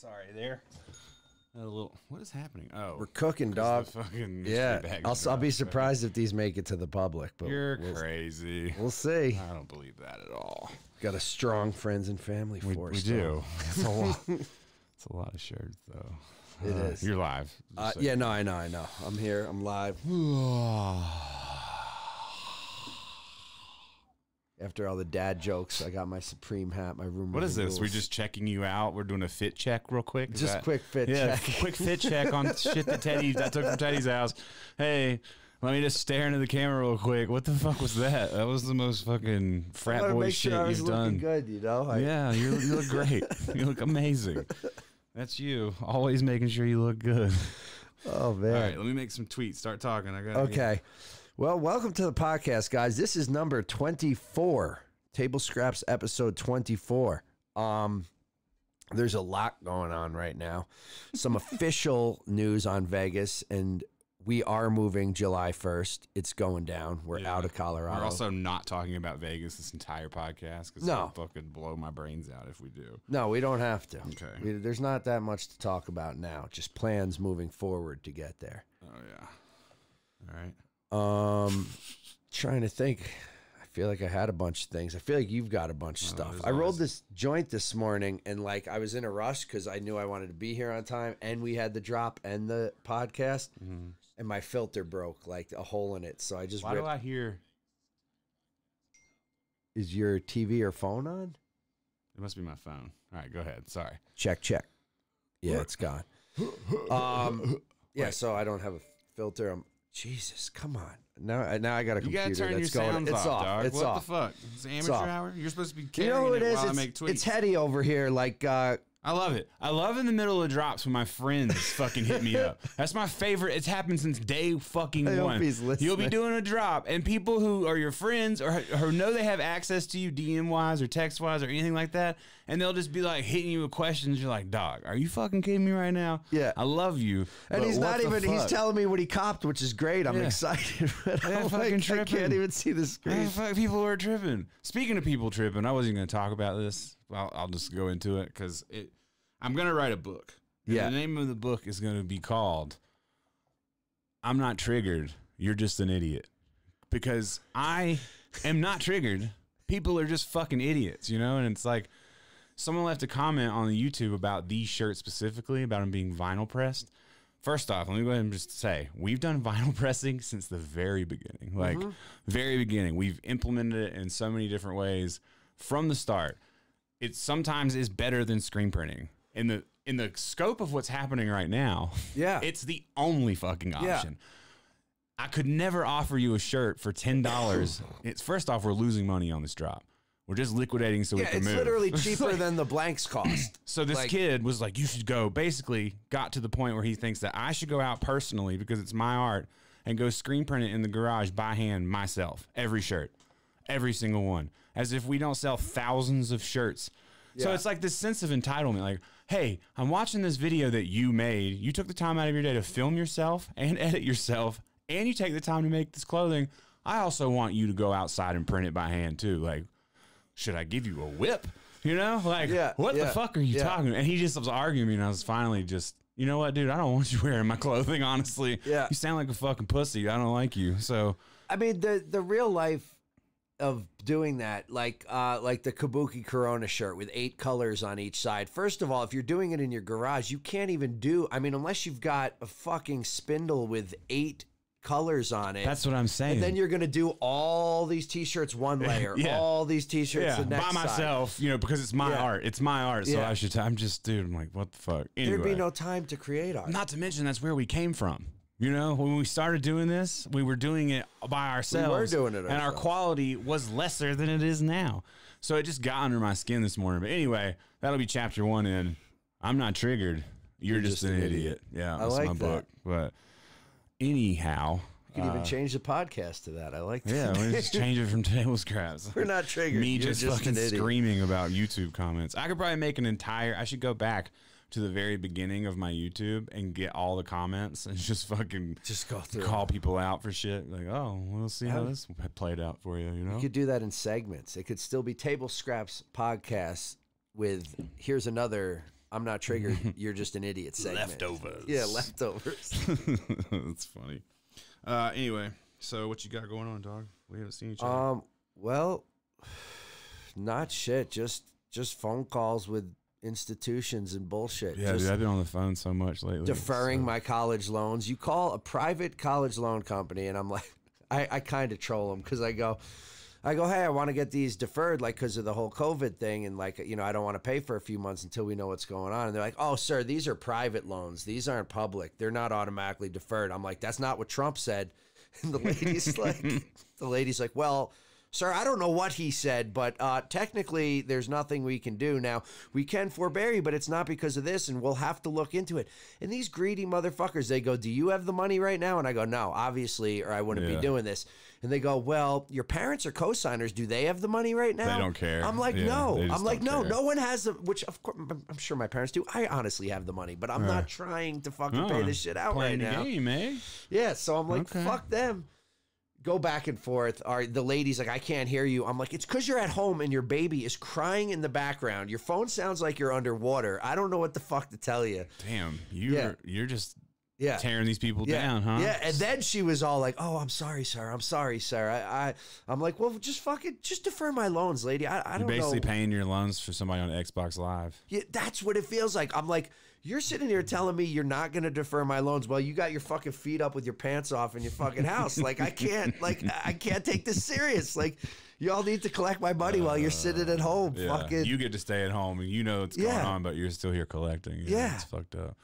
Sorry, there. A little. What is happening? Oh, We're cooking, dog. the fucking Yeah, I'll, I'll be surprised if these make it to the public, but You're we'll, crazy. we'll see. I don't believe that at all. Got a strong friends and family We, force. we do. It's a lot. It's a lot of shirts, though. It Uh, is. You're live. Uh, Just yeah, no, I know, I know. I'm here. I'm live. After all the dad jokes, I got my Supreme hat, my room. What is this? We're just checking you out. We're doing a fit check real quick. Is just that- quick fit yeah, check. quick fit check on shit that Teddy that took from Teddy's house. Hey, let me just stare into the camera real quick. What the fuck was that? That was the most fucking frat boy shit sure I you've done. good, you know. I, yeah, you you look great. you look amazing. That's you. Always making sure you look good. Oh man. All right, let me make some tweets. Start talking. I got Okay. Well, welcome to the podcast, guys. This is number 24. Table Scraps episode 24. Um there's a lot going on right now. Some official news on Vegas and we are moving July 1st. It's going down. We're Yeah. out of Colorado. We're also not talking about Vegas this entire podcast because No. it'll fucking blow my brains out if we do. no, we don't have to. Okay. We- there's not that much to talk about now. Just plans moving forward to get there. Oh yeah. All right. Um, trying to think. I feel like I had a bunch of things. I feel like you've got a bunch of Oh, stuff. I rolled this joint this morning, and like I was in a rush because I knew I wanted to be here on time, and we had the drop and the podcast, Mhm. and my filter broke, like a hole in it. So I just Why ripped. do I hear? Is your TV or phone on? It must be my phone. All right, go ahead. Sorry. Check, check. Yeah, it's gone. Um, yeah. So I don't have a filter. I'm Jesus. Come on. Now, now I got a You gotta computer turn your that's going. sounds it's off, off. It's what off. the fuck? It's amateur off. hour. You're supposed to be You carrying know who it it is? I It's, make tweets. it's Hetty over here. Like, uh, I love it. I love in the middle of drops when my friends fucking hit me up. That's my favorite. It's happened since day fucking one. You'll be doing a drop, and people who are your friends or who know they have access to you DM wise or text wise or anything like that, and they'll just be like hitting you with questions. You're like, dog, are you fucking kidding me right now? Yeah. I love you. And he's not even, he's telling me what he copped, which is great. I'm Yeah. excited. But Yeah, I'm fucking like, I tripping. can't even see the screen. fuck, people are tripping. Speaking of people tripping, I wasn't going to talk about this. I'll, I'll just go into it because it. I'm going to write a book. Yeah. The name of the book is going to be called "I'm Not Triggered. You're Just an Idiot," because I am not triggered. People are just fucking idiots, you know. And it's like someone left a comment on the YouTube about these shirts specifically about them being vinyl pressed. First off, let me go ahead and just say we've done vinyl pressing since the very beginning. Like mm-hmm. very beginning. We've implemented it in so many different ways from the start. It sometimes is better than screen printing. In the in the scope of what's happening right now, Yeah. it's the only fucking Yeah. option. I could never offer you a shirt for ten dollars. it's first off, we're losing money on this drop. We're just liquidating so we Yeah, can it's move. literally cheaper than the blanks cost. So this Like- kid was like, "You should go." Basically, got to the point where he thinks that I should go out personally because it's my art and go screen print it in the garage by hand myself. Every shirt, every single one, as if we don't sell thousands of shirts. So Yeah. it's like this sense of entitlement. Like, hey, I'm watching this video that you made. You took the time out of your day to film yourself and edit yourself, and you take the time to make this clothing. I also want you to go outside and print it by hand too. Like, should I give you a whip? You know, like Yeah, what the fuck are you yeah. talking? And he just was arguing me, and I was finally just, you know what, dude, I don't want you wearing my clothing. Honestly, Yeah. you sound like a fucking pussy. I don't like you. So I mean, the the real life of doing that, like uh, like the Kabuki Corona shirt with eight colors on each side. First of all, if you're doing it in your garage, you can't even do. I mean, unless you've got a fucking spindle with eight colors on it. that's what I'm saying. and then you're gonna do all these t-shirts one layer, Yeah. all these t-shirts yeah, the next by side. myself, you know, because it's my Yeah. art. It's my art, so. I should. i I'm just, dude. I'm like, what the fuck? Anyway, There'd be no time to create art. not to mention that's where we came from. You know, when we started doing this, we were doing it by ourselves. We were doing it and our quality was lesser than it is now. So it just got under my skin this morning. But anyway, that'll be chapter one in. I'm not triggered. You're, just, an, idiot. Yeah, I that's my like that. book. But anyhow, You could even uh, change the podcast to that. I like that. yeah, we just change it from table scraps. We're not triggered. Me just, just fucking screaming about YouTube comments. I could probably make an entire. I should go back to the very beginning of my YouTube and get all the comments and just fucking Just go through. call people out for shit. Like, oh, we'll see how this played out for you. You know? You could do that in segments. It could still be table scraps podcast with here's another I'm not triggered. You're just an idiot. Segment. Leftovers. Yeah, leftovers. That's funny. Uh, anyway, so what you got going on, dog? We haven't seen each other. um, well, not shit. Just just phone calls with institutions and bullshit. Yeah, just dude, I've been on the phone so much lately. deferring so- my college loans. You call a private college loan company, and I'm like, I, I kind of troll them because I go, I go, hey, I want to get these deferred, like because of the whole COVID thing, and like you know, I don't want to pay for a few months until we know what's going on. And they're like, oh, sir, these are private loans. These aren't public. They're not automatically deferred. I'm like, that's not what Trump said. And the lady's like, the lady's like, well. Sir, I don't know what he said, but uh, technically, there's nothing we can do. Now, we can forbear you, but it's not because of this, and we'll have to look into it. And these greedy motherfuckers, they go, Do you have the money right now? And I go, No, obviously, or I wouldn't Yeah. be doing this. And they go, Well, your parents are co signers. Do they have the money right now? They don't care. I'm like, Yeah, No. I'm like, No, care. no one has the, which of course, I'm sure my parents do. I honestly have the money, but I'm not trying to fucking pay Oh, this shit out right now. game, eh? Yeah, so I'm like, Okay. fuck them. Go back and forth. All right, the lady's like, I can't hear you. I'm like, it's because you're at home and your baby is crying in the background. Your phone sounds like you're underwater. I don't know what the fuck to tell you. Damn, you're Yeah. you're just Yeah. tearing these people Yeah, down, huh? yeah, and then she was all like, "Oh, I'm sorry, sir. I'm sorry, sir. I, I I'm like, well, just fucking, just defer my loans, lady. I, I You're don't basically know. paying your loans for somebody on Xbox Live. Yeah, that's what it feels like. I'm like, you're sitting here telling me you're not going to defer my loans. Well, you got your fucking feet up with your pants off in your fucking house. like, I can't, like, I can't take this serious. Like, y'all need to collect my money while you're sitting at home. Yeah, fucking, you get to stay at home and you know what's going on, but you're still here collecting. Yeah. it's fucked up.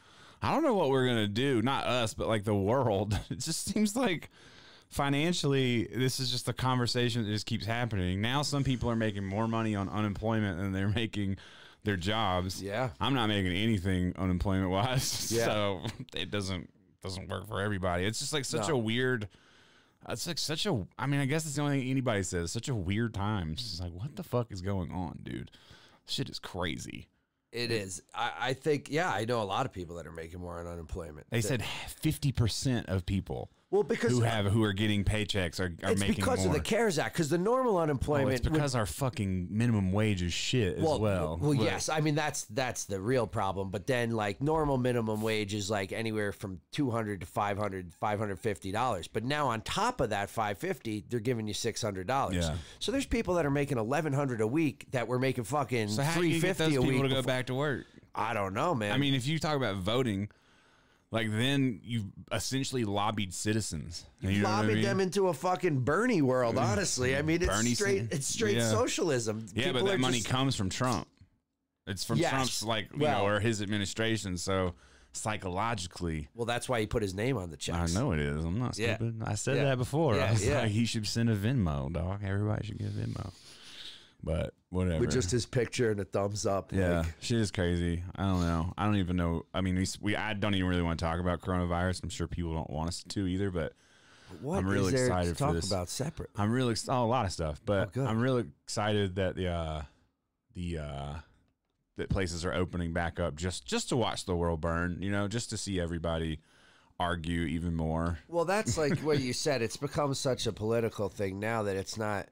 I don't know what we're gonna do. Not us, but like the world. It just seems like financially, this is just a conversation that just keeps happening. Now, some people are making more money on unemployment than they're making their jobs. Yeah. I'm not making anything unemployment wise, Yeah. so it doesn't doesn't work for everybody. It's just like such No. a weird. It's like such a. I mean, I guess it's the only thing anybody says. Such a weird time. It's just like, what the fuck is going on, dude? Shit is crazy. it is. I, I think, yeah, I know a lot of people that are making more on unemployment. They That- said fifty percent of people well, because who have who are getting paychecks are, are it's making because more. of the CARES Act. Because the normal Oh, unemployment, it's would- because our fucking minimum wage is shit as well. Well, But- yes. I mean that's that's the real problem. But then like normal minimum wage is like anywhere from 200 to 500 550 dollars. But now on top of that 550, they're giving you 600 dollars. Yeah. So there's people that are making 1100 a week that were making fucking So how do you get 350 those a people week. to go back to work? I don't know, man. I mean, if you talk about voting, like then you've essentially lobbied citizens. You know what I lobbied mean? them into a fucking Bernie world, honestly. I mean, it's Bernie straight it's straight Yeah. socialism. Yeah, People but that money just- comes from Trump. It's from Yes. Trump's like you Well- know or his administration. So psychologically, Well, that's why he put his name on the check. I know it is. I'm not Yeah. stupid. I said Yeah. that before. Yeah, I was yeah. like, he should send a Venmo, dog. Everybody should get a Venmo. But whatever. With just his picture and a thumbs up. yeah, like- shit is crazy. I don't know. I don't even know. I mean, we, we I don't even really want to talk about coronavirus. I'm sure people don't want us to either. But What I'm really excited to for talk this. about separate? I'm really oh, a lot of stuff, but Oh. I'm really excited that the uh, the uh, that places are opening back up just just to watch the world burn. You know, just to see everybody argue even more. Well, that's like what you said. It's become such a political thing now that it's not.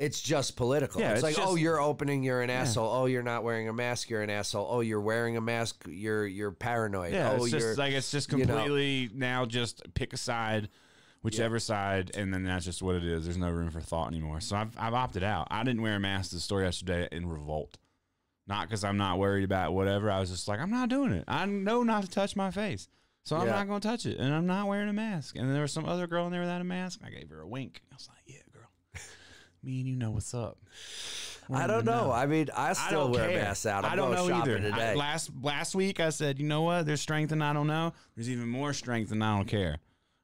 It's just political. Yeah, it's, it's like, oh, you're opening, you're an asshole. Oh, you're not wearing a mask, you're an asshole. Oh, you're wearing a mask, you're you're paranoid. Yeah, oh, it's you're just like it's just you know. completely now just pick a side, whichever side, and then that's just what it is. There's no room for thought anymore. So I've I've opted out. I didn't wear a mask to the store yesterday in revolt. Not because I'm not worried about whatever. I was just like, I'm not doing it. I know not to touch my face. So I'm Yeah. not going to touch it. And I'm not wearing a mask. And there was some other girl in there without a mask. I gave her a wink. I was like, yeah. Me and you know what's up. I don't know. I mean, I I still don't wear care. masks out. I'm I don't know shopping either. I- today. last last week I said, you know what? There's strength and I don't know. There's even more strength and I don't care.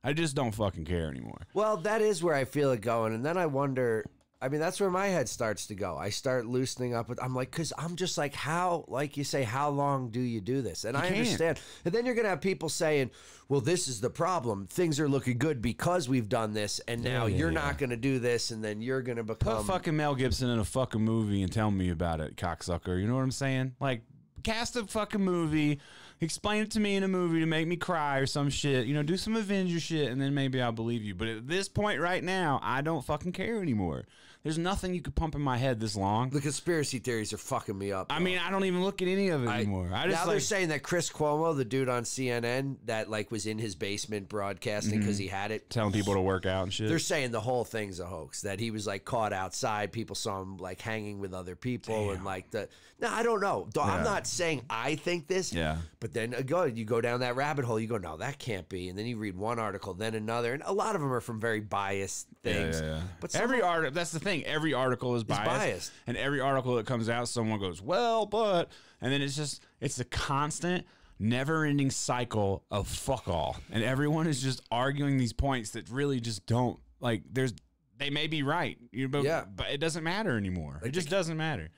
I just don't fucking care anymore. Well, that is where I feel it going, and then I wonder. I mean, that's where my head starts to go. I start loosening up. With, I'm like, because I'm just like, how, like you say, how long do you do this? And I can't. understand. And then you're gonna have people saying, "Well, this is the problem. Things are looking good because we've done this, and now Yeah, you're yeah. not gonna do this, and then you're gonna become. Put fucking Mel Gibson in a fucking movie and tell me about it, cocksucker. You know what I'm saying? Like, cast a fucking movie explain it to me in a movie to make me cry or some shit. You know, do some Avenger shit, and then maybe I'll believe you. But at this point right now, I don't fucking care anymore. There's nothing you could pump in my head this long. The conspiracy theories are fucking me up. I mean, I don't even look at any of it anymore. I just now they're saying that Chris Cuomo, the dude on CNN that like was in his basement broadcasting because he had it. telling people to work out and shit. They're saying the whole thing's a hoax. That he was like caught outside. People saw him like hanging with other people and like the. No, I don't know. I'm not saying I think this. Yeah. But then uh, go you go down that rabbit hole. You go, no, that can't be. And then you read one article, then another, and a lot of them are from very biased things. Yeah, yeah, yeah. But every article, that's the thing. Every article is biased, biased. And every article that comes out, someone goes, well, but. And then it's just, it's a constant, never ending cycle of fuck all. And everyone is just arguing these points that really just don't, like, there's, they may be right. You know, but, Yeah. but it doesn't matter anymore. it just doesn't matter.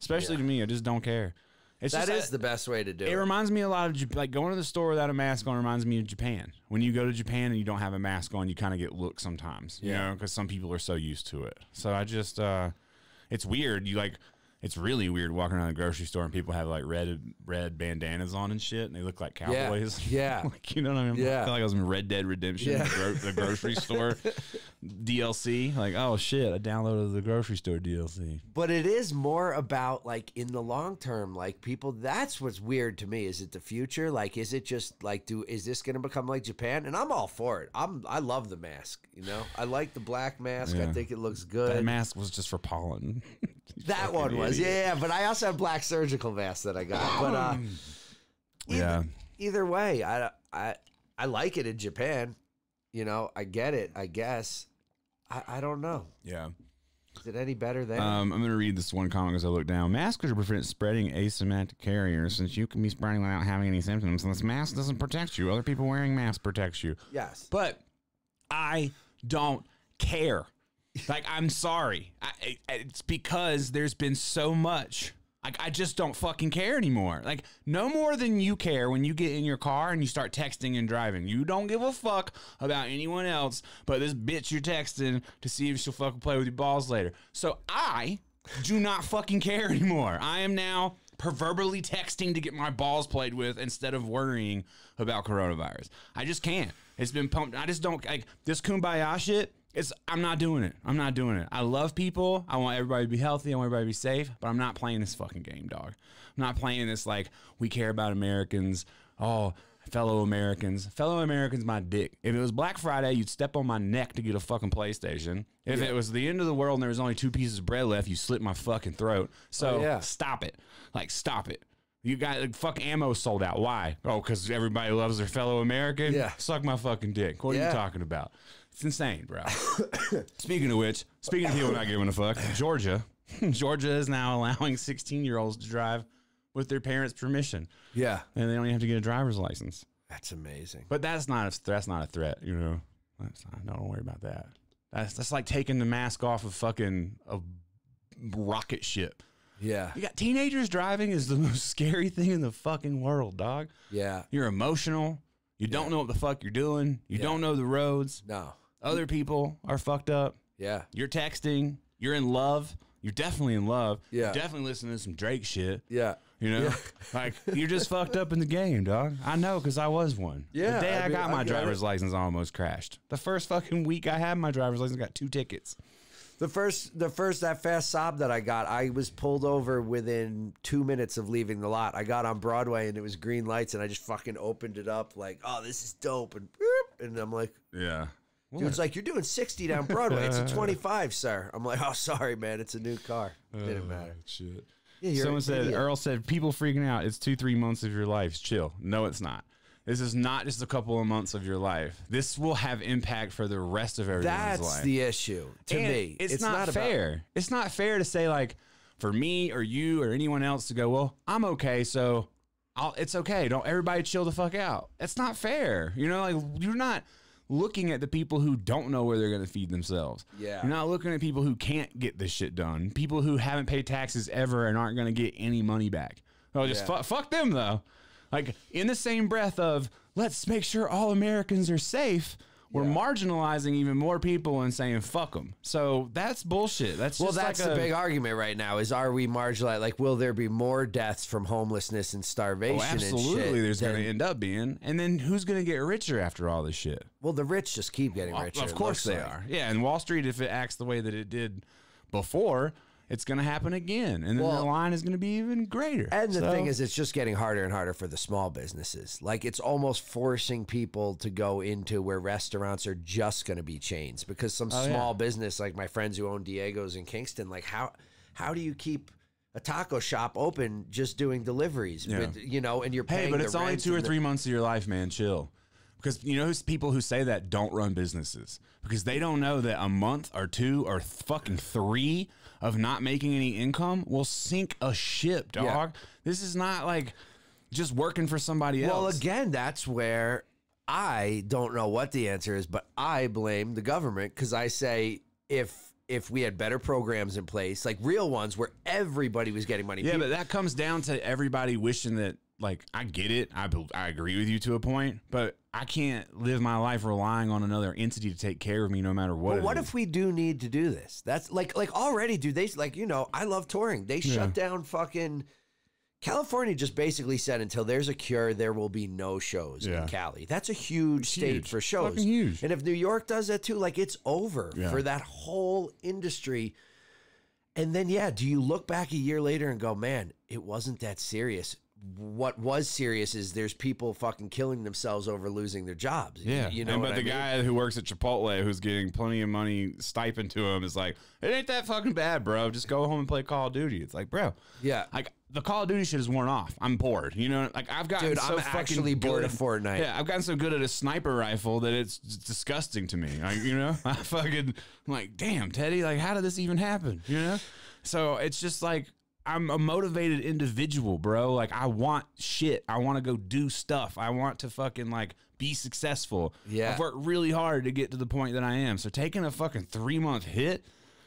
Especially to me, I just don't care. It's that is the best way to do it it. reminds me a lot of like going to the store without a mask on reminds me of Japan. When you go to Japan and you don't have a mask on, you kind of get looked sometimes, you know, because some people are so used to it. So I just, uh, it's weird. You like, it's really weird walking around the grocery store and people have like red red bandanas on and shit, and they look like cowboys. Yeah. like you know what I mean? Yeah. I feel like I was in Red Dead Redemption, Yeah. the, gro- the grocery store DLC. Like, oh shit, I downloaded the grocery store DLC. But it is more about like in the long term, like people. That's what's weird to me. Is it the future? Like, is it just like do? Is this going to become like Japan? And I'm all for it. I'm. I love the mask. You know, I like the black mask. I think it looks good. That mask was just for pollen. That one was, idiot. yeah, yeah. But I also have black surgical masks that I got. But uh, either, Yeah. either way, I, I, I like it in Japan. You know, I get it. I guess. I, I don't know. Yeah. Is it any better there? Um, I'm going to read this one comment as I look down. Masks are prevent spreading asymptomatic carriers since you can be spreading without having any symptoms. And this mask doesn't protect you. Other people wearing masks protects you. yes. But I don't care. Like, I'm sorry. I, it's because there's been so much. Like, I just don't fucking care anymore. Like, no more than you care when you get in your car and you start texting and driving. You don't give a fuck about anyone else but this bitch you're texting to see if she'll fucking play with your balls later. So I do not fucking care anymore. I am now proverbially texting to get my balls played with instead of worrying about coronavirus. I just can't. It's been pumped. I just don't like this kumbaya shit. It's I'm not doing it. I'm not doing it. I love people. I want everybody to be healthy. I want everybody to be safe. But I'm not playing this fucking game, dog. I'm not playing this like we care about Americans. Oh, fellow Americans. Fellow Americans, my dick. If it was Black Friday, you'd step on my neck to get a fucking PlayStation. If it was the end of the world and there was only two pieces of bread left, you slit my fucking throat. So Oh, yeah. stop it. Like stop it. You got like, fuck ammo sold out. Why? Oh, because everybody loves their fellow American. Yeah. Suck my fucking dick. What are you talking about? It's insane, bro. speaking of which, speaking of people not giving a fuck, Georgia, Georgia is now allowing 16 year olds to drive with their parents' permission, Yeah. and they don't even have to get a driver's license. That's amazing. But that's not a, that's not a threat, you know. That's not, don't worry about that. That's that's like taking the mask off of fucking a rocket ship. Yeah. You got teenagers driving is the most scary thing in the fucking world, dog. Yeah. You're emotional. You don't know what the fuck you're doing. You Yeah. don't know the roads. No. Other people are fucked up. Yeah. You're texting. You're in love. You're definitely in love. Yeah. You're definitely listening to some Drake shit. Yeah. You know, Yeah. like you're just fucked up in the game, dog. I know because I was one. Yeah, the day I I, mean, got my get driver's it. license, I almost crashed. The first fucking week I had my driver's license, I got two tickets. The first, the first that fast sob that I got, I was pulled over within two minutes of leaving the lot. I got on Broadway and it was green lights, and I just fucking opened it up like, "Oh, this is dope," and boop, and I'm like, Yeah. "Dude's like, you're doing 60 down Broadway. It's a 25, sir." I'm like, "Oh, sorry, man. It's a new car. It Didn't matter." Shit. Yeah, Someone said idiot. Earl said people freaking out. It's two three months of your life. Chill. No, it's not. This is not just a couple of months of your life. This will have impact for the rest of everyone's That's life. That's the issue to And me. It's, not, about- fair. it's not fair to say like for me or you or anyone else to go, well, I'm okay, so I'll, it's okay. Don't everybody chill the fuck out. That's not fair. You know, like you're not looking at the people who don't know where they're going to feed themselves. Yeah. You're not looking at people who can't get this shit done. People who haven't paid taxes ever and aren't going to get any money back. Oh, just Yeah. fu- fuck them though. Like in the same breath of let's make sure all Americans are safe. We're marginalizing even more people and saying fuck them. So that's bullshit. That's Well, that's like the a- big argument right now. Is are we marginalized? Like, will there be more deaths from homelessness and starvation? Oh, and absolutely, there's going to end up being. And then who's going to get richer after all this shit? Well, the rich just keep getting Well, richer. of course they like. are. Yeah, and Wall Street, if it acts the way that it did before, it's going to happen again, and then Well- the line is going to be even greater. And the So- thing is, it's just getting harder and harder for the small businesses. Like it's almost forcing people to go into where restaurants are just going to be chains because some Oh, yeah. small business, like my friends who own Diego's in Kingston, like how how do you keep a taco shop open just doing deliveries? Yeah. With, you know, and you're Hey, but the it's only two or the- three months of your life, man. Chill. Because you know who's people who say that don't run businesses because they don't know that a month or two or fucking three of not making any income will sink a ship, dog. Yeah. This is not like just working for somebody else. Well, again, that's where I don't know what the answer is, but I blame the government because I say if if we had better programs in place, like real ones where everybody was getting money. Yeah, people- but that comes down to everybody wishing that. Like, I get it. I I agree with you to a point, but I can't live my life relying on another entity to take care of me, no matter what. But what if we do need to do this? That's like like already, dude. They like you know I love touring. They shut down fucking. California just basically said until there's a cure, there will be no shows Yeah. in Cali. That's a huge state huge. for shows. Fucking huge. And if New York does that too, like it's over Yeah. for that whole industry. And then yeah, do you look back a year later and go, man, it wasn't that serious? What was serious is there's people fucking killing themselves over losing their jobs. Yeah, you know. And, but I the mean? guy who works at Chipotle, who's getting plenty of money stipend to him, is like, "It ain't that fucking bad, bro. Just go home and play Call of Duty." It's like, bro, Yeah. like the Call of Duty shit is worn off. I'm bored. You know, like I've gotten Dude, so I'm fucking actually bored good- of Fortnite. Yeah, I've gotten so good at a sniper rifle that it's disgusting to me. Like, you know, I fucking I'm like, damn, Teddy, like, how did this even happen? You know, so it's just like. I'm a motivated individual, bro. Like I want shit. I want to go do stuff. I want to fucking like be successful. Yeah. I've worked really hard to get to the point that I am. So taking a fucking three month hit,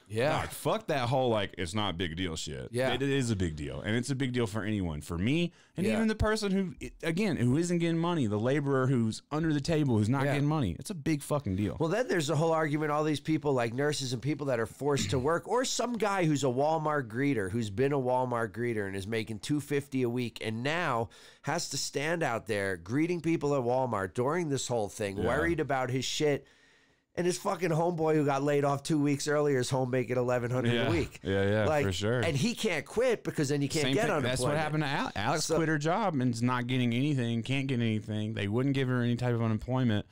Yeah. Dog, fuck that whole like it's not a big deal shit. Yeah. it, it is a big deal, and it's a big deal for anyone. For me, and Yeah. even the person who, again, who isn't getting money, the laborer who's under the table who's not Yeah. getting money. It's a big fucking deal. Well, then there's the whole argument all these people, like nurses and people that are forced to work, or some guy who's a Walmart greeter who's been a Walmart greeter and is making 250 a week and now has to stand out there greeting people at Walmart during this whole thing, worried about his shit. And his fucking homeboy who got laid off two weeks earlier is home making 1100 Yeah. a week. Yeah, yeah, like, for sure. And he can't quit because then you can't Same get thing. unemployment. That's what happened to Alex. Alex So- quit her job and is not getting anything. Can't get anything. They wouldn't give her any type of unemployment,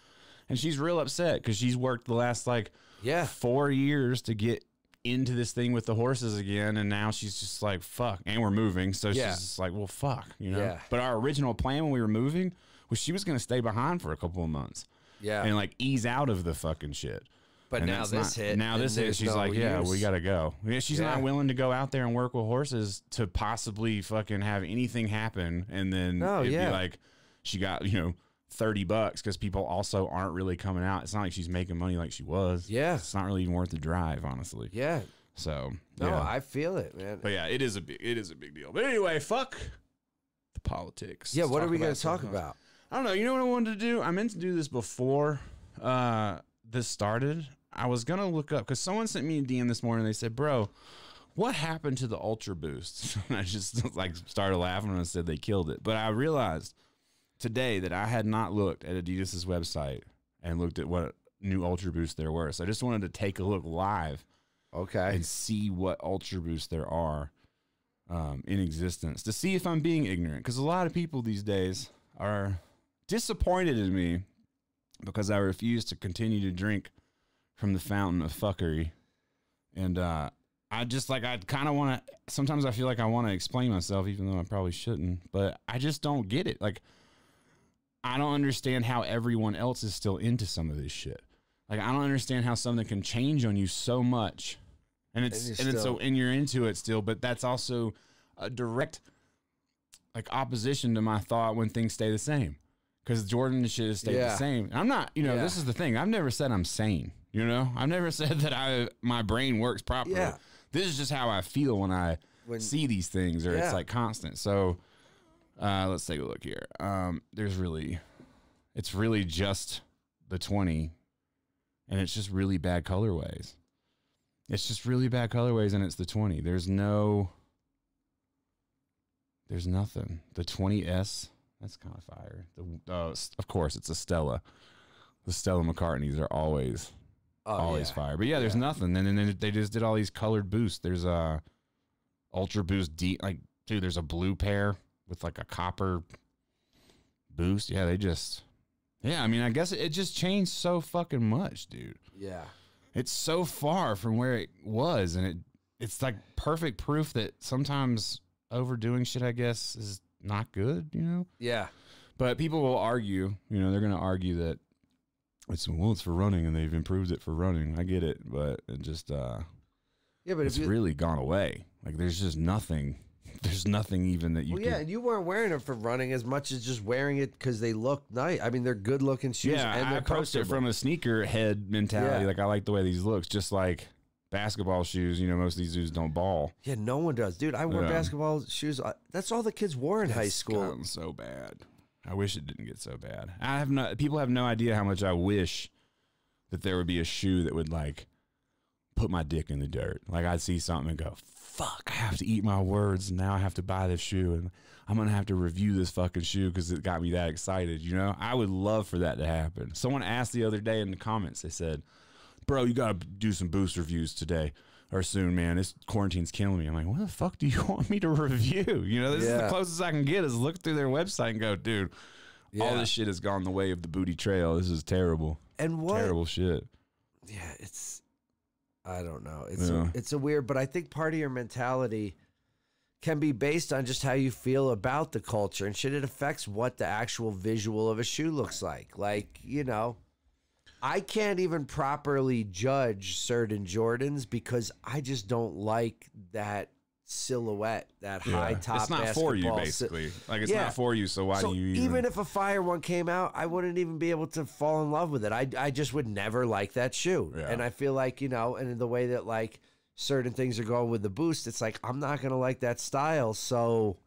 and she's real upset because she's worked the last like Yeah. four years to get into this thing with the horses again, and now she's just like fuck. And we're moving, so Yeah. she's just like, well, fuck, you know. Yeah. But our original plan when we were moving was she was going to stay behind for a couple of months Yeah. and like ease out of the fucking shit. but And now this not- hit. Now this hit. She's no like, yeah, we gotta go. Yeah, she's Yeah. not willing to go out there and work with horses to possibly fucking have anything happen, and then No, it'd yeah. be like she got you know thirty bucks because people also aren't really coming out. It's not like she's making money like she was. Yeah. it's not really even worth the drive, honestly. Yeah. So No, yeah. I feel it, man. but yeah, it is a big, it is a big deal. But anyway, fuck the politics. yeah, Let's what are we going to talk about? I don't know. You know what I wanted to do? I meant to do this before uh, this started. I was gonna look up because someone sent me a DM this morning. They said, "Bro, what happened to the Ultra Boost?" And I just like started laughing and I said they killed it. But I realized today that I had not looked at Adidas's website and looked at what new Ultra Boost there were. So I just wanted to take a look live Okay. and see what Ultra Boosts there are um, in existence to see if I'm being ignorant. Because a lot of people these days are disappointed in me because I refuse to continue to drink from the fountain of fuckery. And uh, I just like, I kind of want to, sometimes I feel like I want to explain myself, even though I probably shouldn't, but I just don't get it. Like, I don't understand how everyone else is still into some of this shit. Like, I don't understand how something can change on you so much. And it's you're and, it's so and you're into it still, but that's also a direct like opposition to my thought when things stay the same. Because Jordan should stayed Yeah. the same. I'm not, you know, Yeah. this is the thing. I've never said I'm sane. You know, I've never said that I my brain works properly. Yeah. This is just how I feel when I When- see these things, or it's like constant. So, uh, let's take a look here. Um, there's really, it's really just the 20 and it's just really bad colorways. It's just really bad colorways, and it's the 20. There's no, there's nothing. The 20S, that's kind of fire. The uh, of course, it's a Stella. The Stella McCartneys are always Oh, always yeah. fire. But yeah, there's Yeah. nothing. And then they- just did all these colored boosts. There's a Ultra Boost D. Like, dude, there's a blue pair with like a copper boost. Yeah, they just. Yeah, I mean, I guess it, it just changed so fucking much, dude. Yeah. It's so far from where it was, and it it's like perfect proof that sometimes overdoing shit, I guess, is not good. You know. Yeah. But people will argue, you know, they're going to argue that it's well, it's for running, and they've improved it for running. I get it, but it just uh, Yeah, but it's you, really gone away. Like there's just nothing. There's nothing even that you. well, yeah, and you weren't wearing it for running as much as just wearing it because they look nice. I mean, they're good looking shoes. yeah. and I they're approached it from a sneaker head mentality. Yeah. Like I like the way these looks, just like basketball shoes. You know, most of these dudes don't ball. Yeah, no one does, dude. I wore Yeah. basketball shoes. That's all the kids wore in high school. gotten so bad. I wish it didn't get so bad. I have no. People have no idea how much I wish that there would be a shoe that would like put my dick in the dirt. Like I'd see something and go, "Fuck! I have to eat my words. And now I have to buy this shoe, and I'm gonna have to review this fucking shoe because it got me that excited." You know, I would love for that to happen. Someone asked the other day in the comments. They said, "Bro, you gotta do some boost reviews today." Or soon, man. This quarantine's killing me. I'm like, what the fuck do you want me to review? You know, this is the closest I can get is look through their website and go, dude, all this shit has gone the way of the booty trail. This is terrible. And what? Terrible shit. Yeah, it's. I don't know. It's Yeah. a, it's a weird, but I think part of your mentality can be based on just how you feel about the culture and shit. It affects what the actual visual of a shoe looks like. Like you know, I can't even properly judge certain Jordans because I just don't like that silhouette, that high top. it's not for you, basically. Like it's Yeah. not for you. So why so do you even, even? if a fire one came out, I wouldn't even be able to fall in love with it. I, I just would never like that shoe. Yeah. And I feel like, you know, and in the way that like certain things are going with the boost, it's like I'm not gonna like that style. So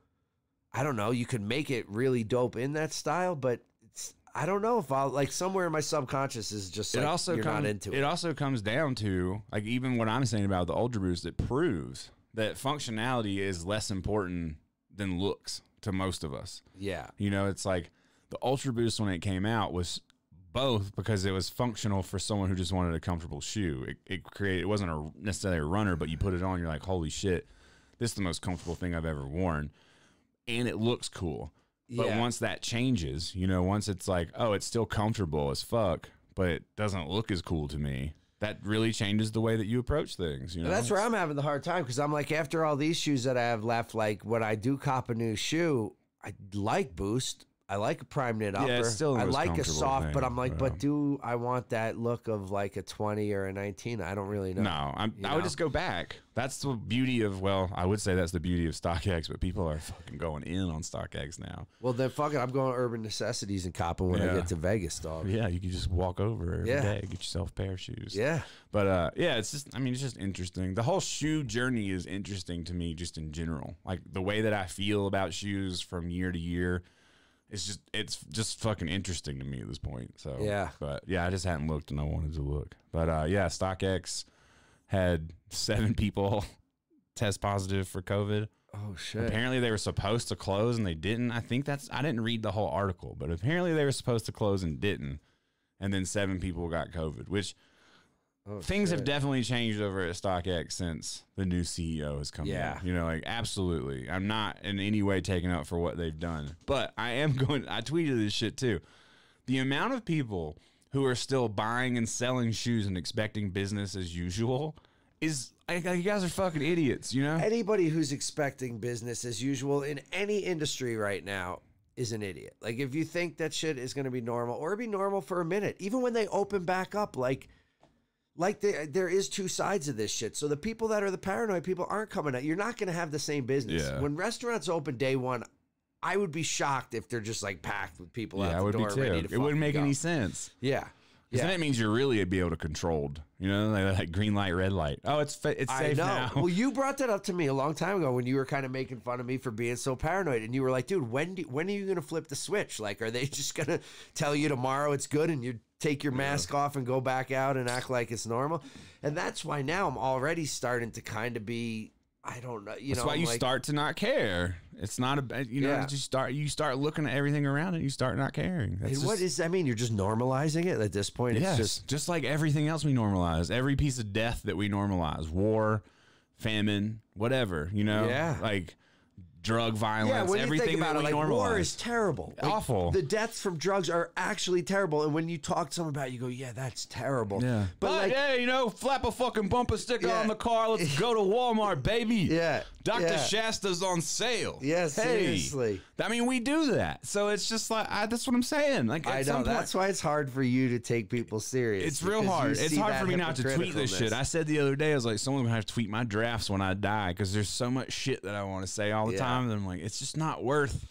I don't know. You could make it really dope in that style, but I don't know if I'll like somewhere in my subconscious is just like it also you're comes, not into it it. also comes down to like even what I'm saying about the Ultra Boost. It proves that functionality is less important than looks to most of us. yeah. You know, it's like the Ultra Boost when it came out was both because it was functional for someone who just wanted a comfortable shoe. It, it created it wasn't a necessarily a runner, but you put it on, you're like, holy shit, this is the most comfortable thing I've ever worn, and it looks cool. But Yeah. once that changes, you know, once it's like, oh, it's still comfortable as fuck, but it doesn't look as cool to me. That really changes the way that you approach things. You know, And that's where I'm having the hard time because I'm like, after all these shoes that I have left, like when I do cop a new shoe, I like Boost. I like a prime knit upper. Yeah, still I like a soft, but I'm like, yeah. but do I want that look of like a 20 or a 19? I don't really know. No, I would just go back. That's the beauty of well, I would say that's the beauty of StockX, but people are fucking going in on StockX now. Well, then fuck it. I'm going to Urban Necessities and copping when I get to Vegas, dog. Yeah, you can just walk over every day, Yeah. get yourself a pair of shoes. Yeah. But uh, yeah, it's just I mean, it's just interesting. The whole shoe journey is interesting to me, just in general. Like the way that I feel about shoes from year to year. It's just it's just fucking interesting to me at this point. So Yeah. but yeah, I just hadn't looked and I wanted to look. But uh, yeah, StockX had seven people test positive for COVID. Oh, shit. Apparently they were supposed to close and they didn't. I think that's I didn't read the whole article, but apparently they were supposed to close and didn't. And then seven people got COVID, which Oh, things have definitely changed over at StockX since the new CEO has come Yeah. in. You know, like absolutely. I'm not in any way taking up for what they've done. But I am going I tweeted this shit too. The amount of people who are still buying and selling shoes and expecting business as usual is like, you guys are fucking idiots, you know? Anybody who's expecting business as usual in any industry right now is an idiot. Like if you think that shit is going to be normal or be normal for a minute, even when they open back up, like like there there is two sides of this shit. So the people that are the paranoid people aren't coming out. You're not going to have the same business. Yeah. When restaurants open day one, I would be shocked if they're just like packed with people Yeah, out I the would be door too. ready It wouldn't make go. any sense. Yeah. Because Yeah. then it means you're really be able to controlled. You know, like, like green light, red light. Oh, it's it's I safe know. now. Well, you brought that up to me a long time ago when you were kind of making fun of me for being so paranoid, and you were like, "Dude, when do, when are you going to flip the switch? Like, are they just going to tell you tomorrow it's good, and you take your mask off and go back out and act like it's normal?" And that's why now I'm already starting to kind of be, I don't know, you That's know, why I'm you like, start to not care. It's not a you know Yeah. you start you start looking at everything around and you start not caring. That's And what just- does that mean? You're just normalizing it at this point. It's yes, just just like everything else we normalize, every piece of death that we normalize, war, famine, whatever. You know, Yeah. like drug violence, Yeah, everything about that it, we like normalize. war is terrible, Like, Awful. The deaths from drugs are actually terrible, and when you talk to someone about, it, you go, "Yeah, that's terrible." yeah, but, like, yeah, you know, flap a fucking bumper sticker Yeah. on the car. Let's go to Walmart, baby. yeah, Dr. yeah. Shasta's on sale. Yeah, Hey. seriously. I mean, we do that. So it's just like, I, that's what I'm saying. Like, I know point, that's why it's hard for you to take people serious. It's real hard. It's hard for me not to tweet this shit. I said the other day, I was like, someone's gonna have to tweet my drafts when I die because there's so much shit that I want to say all the Yeah. time. And I'm like, it's just not worth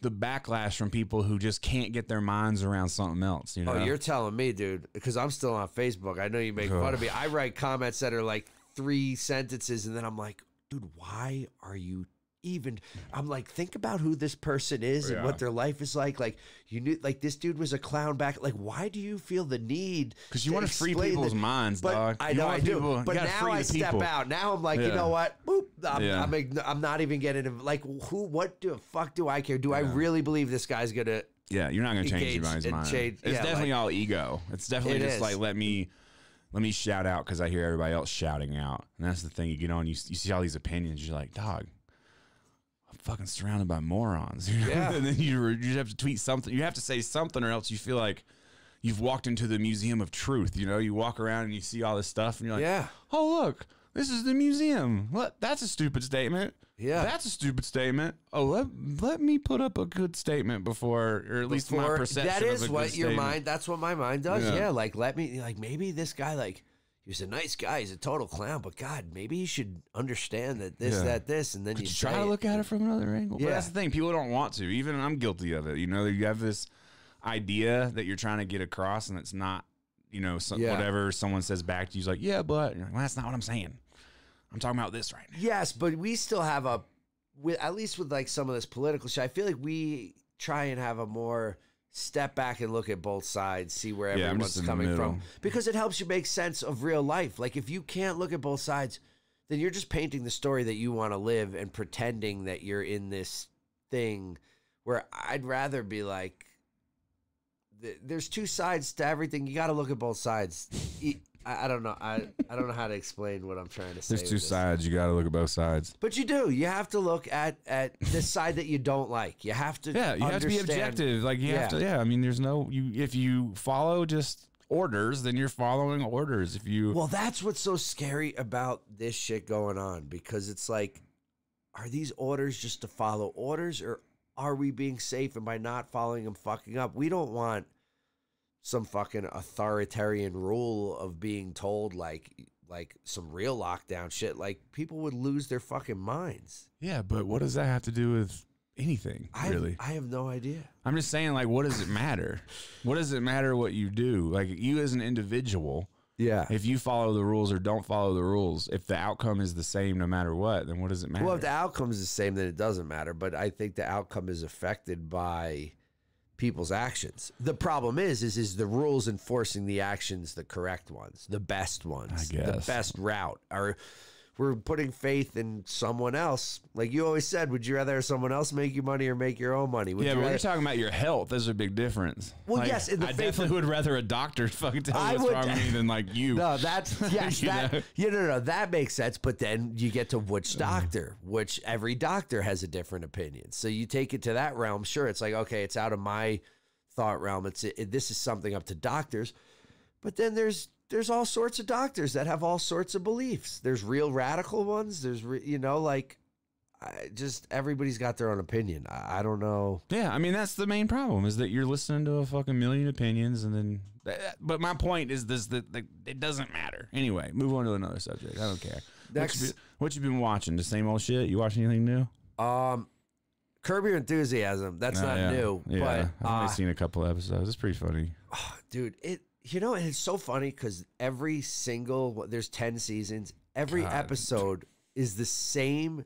the backlash from people who just can't get their minds around something else. You oh, know? Oh, you're telling me, dude, because I'm still on Facebook. I know you make fun of me. I write comments that are like three sentences, and then I'm like, dude, why are you even? I'm like, think about who this person is and what their life is like. Like, you knew, like, this dude was a clown back. Like, why do you feel the need? because you want to free people's that- minds, But dog. I know I do. people- but now I step out. Now I'm like, you know what? Boop. I'm, Yeah. I'm, ign- I'm not even getting like who? What the fuck do I care? Do I really believe this guy's gonna? Yeah, you're not gonna change engage anybody's mind. change- it's yeah, definitely all ego. It's definitely It just is. like let me let me shout out because I hear everybody else shouting out, and that's the thing. You get on, you, you see all these opinions, you're like, dog. I'm fucking surrounded by morons. Yeah. and then you you have to tweet something. You have to say something, or else you feel like you've walked into the museum of truth. You know, you walk around and you see all this stuff, and you're like, Yeah. oh look, this is the museum. What? That's a stupid statement. Yeah. That's a stupid statement. Oh, let, let me put up a good statement before, or at least my Before- perception. That is what your statement. mind. That's what my mind does. Yeah. Yeah. like let me. Like maybe this guy. Like he was a nice guy. He's a total clown. But God, maybe he should understand that this, Yeah. that, this, and then you you try to look at it from another angle? But Yeah. that's the thing. People don't want to. Even I'm guilty of it. You know, you have this idea that you're trying to get across, and it's not. You know, some, Yeah. whatever someone says back to you is like, yeah, but you're like, well, that's not what I'm saying. I'm talking about this right now. Yes, but we still have a, with at least with like some of this political shit. I feel like we try and have a more step back and look at both sides, see where Yeah, everyone's just in the coming from, because it helps you make sense of real life. Like if you can't look at both sides, then you're just painting the story that you want to live and pretending that you're in this thing. Where I'd rather be like, there's two sides to everything. You got to look at both sides. I I don't know. I, I don't know how to explain what I'm trying to say. There's with two this. sides. You got to look at both sides. But you do. You have to look at at the side that you don't like. You have to. Yeah, you have to be understand- objective. Like you have Yeah. to. Yeah, I mean, there's no you. If you follow just orders, then you're following orders. If you Well, that's what's so scary about this shit going on because it's like, are these orders just to follow orders, or are we being safe and by not following them, fucking up? We don't want some fucking authoritarian rule of being told like like some real lockdown shit. Like people would lose their fucking minds. yeah, but what does that have to do with anything? I really, I have no idea. I'm just saying. Like, what does it matter? what does it matter what you do? Like you as an individual, Yeah. if you follow the rules or don't follow the rules, if the outcome is the same no matter what, then what does it matter? Well, if the outcome is the same, then it doesn't matter. But I think the outcome is affected by people's actions. The problem is, is is the rules enforcing the actions the correct ones, the best ones, the best route. Or we're putting faith in someone else. Like you always said, would you rather have someone else make you money or make your own money? Would yeah, you but rather- you're talking about your health, there's a big difference. Well, Like, yes, in the I faith definitely would rather a doctor fucking tell I me what's would- wrong with me than like you. No, that's yes, You that know? you know, no, that makes sense. But then you get to which doctor, which every doctor has a different opinion. So you take it to that realm. Sure, it's like okay, it's out of my thought realm. It's it, this is something up to doctors. But then there's there's all sorts of doctors that have all sorts of beliefs. There's real radical ones. There's re, you know like. I just everybody's got their own opinion. I, I don't know. Yeah, I mean that's the main problem is that you're listening to a fucking million opinions and then. But my point is this: that it doesn't matter. Anyway, move on to another subject. I don't care. Next- what you, been, what you been watching? The same old shit. You watch anything new? Um, Curb Your Enthusiasm. That's Oh, not yeah. new, Yeah, but I've only uh, seen a couple episodes. It's pretty funny. Oh, dude, it You know, and it's so funny because every single there's ten seasons. Every God. episode is the same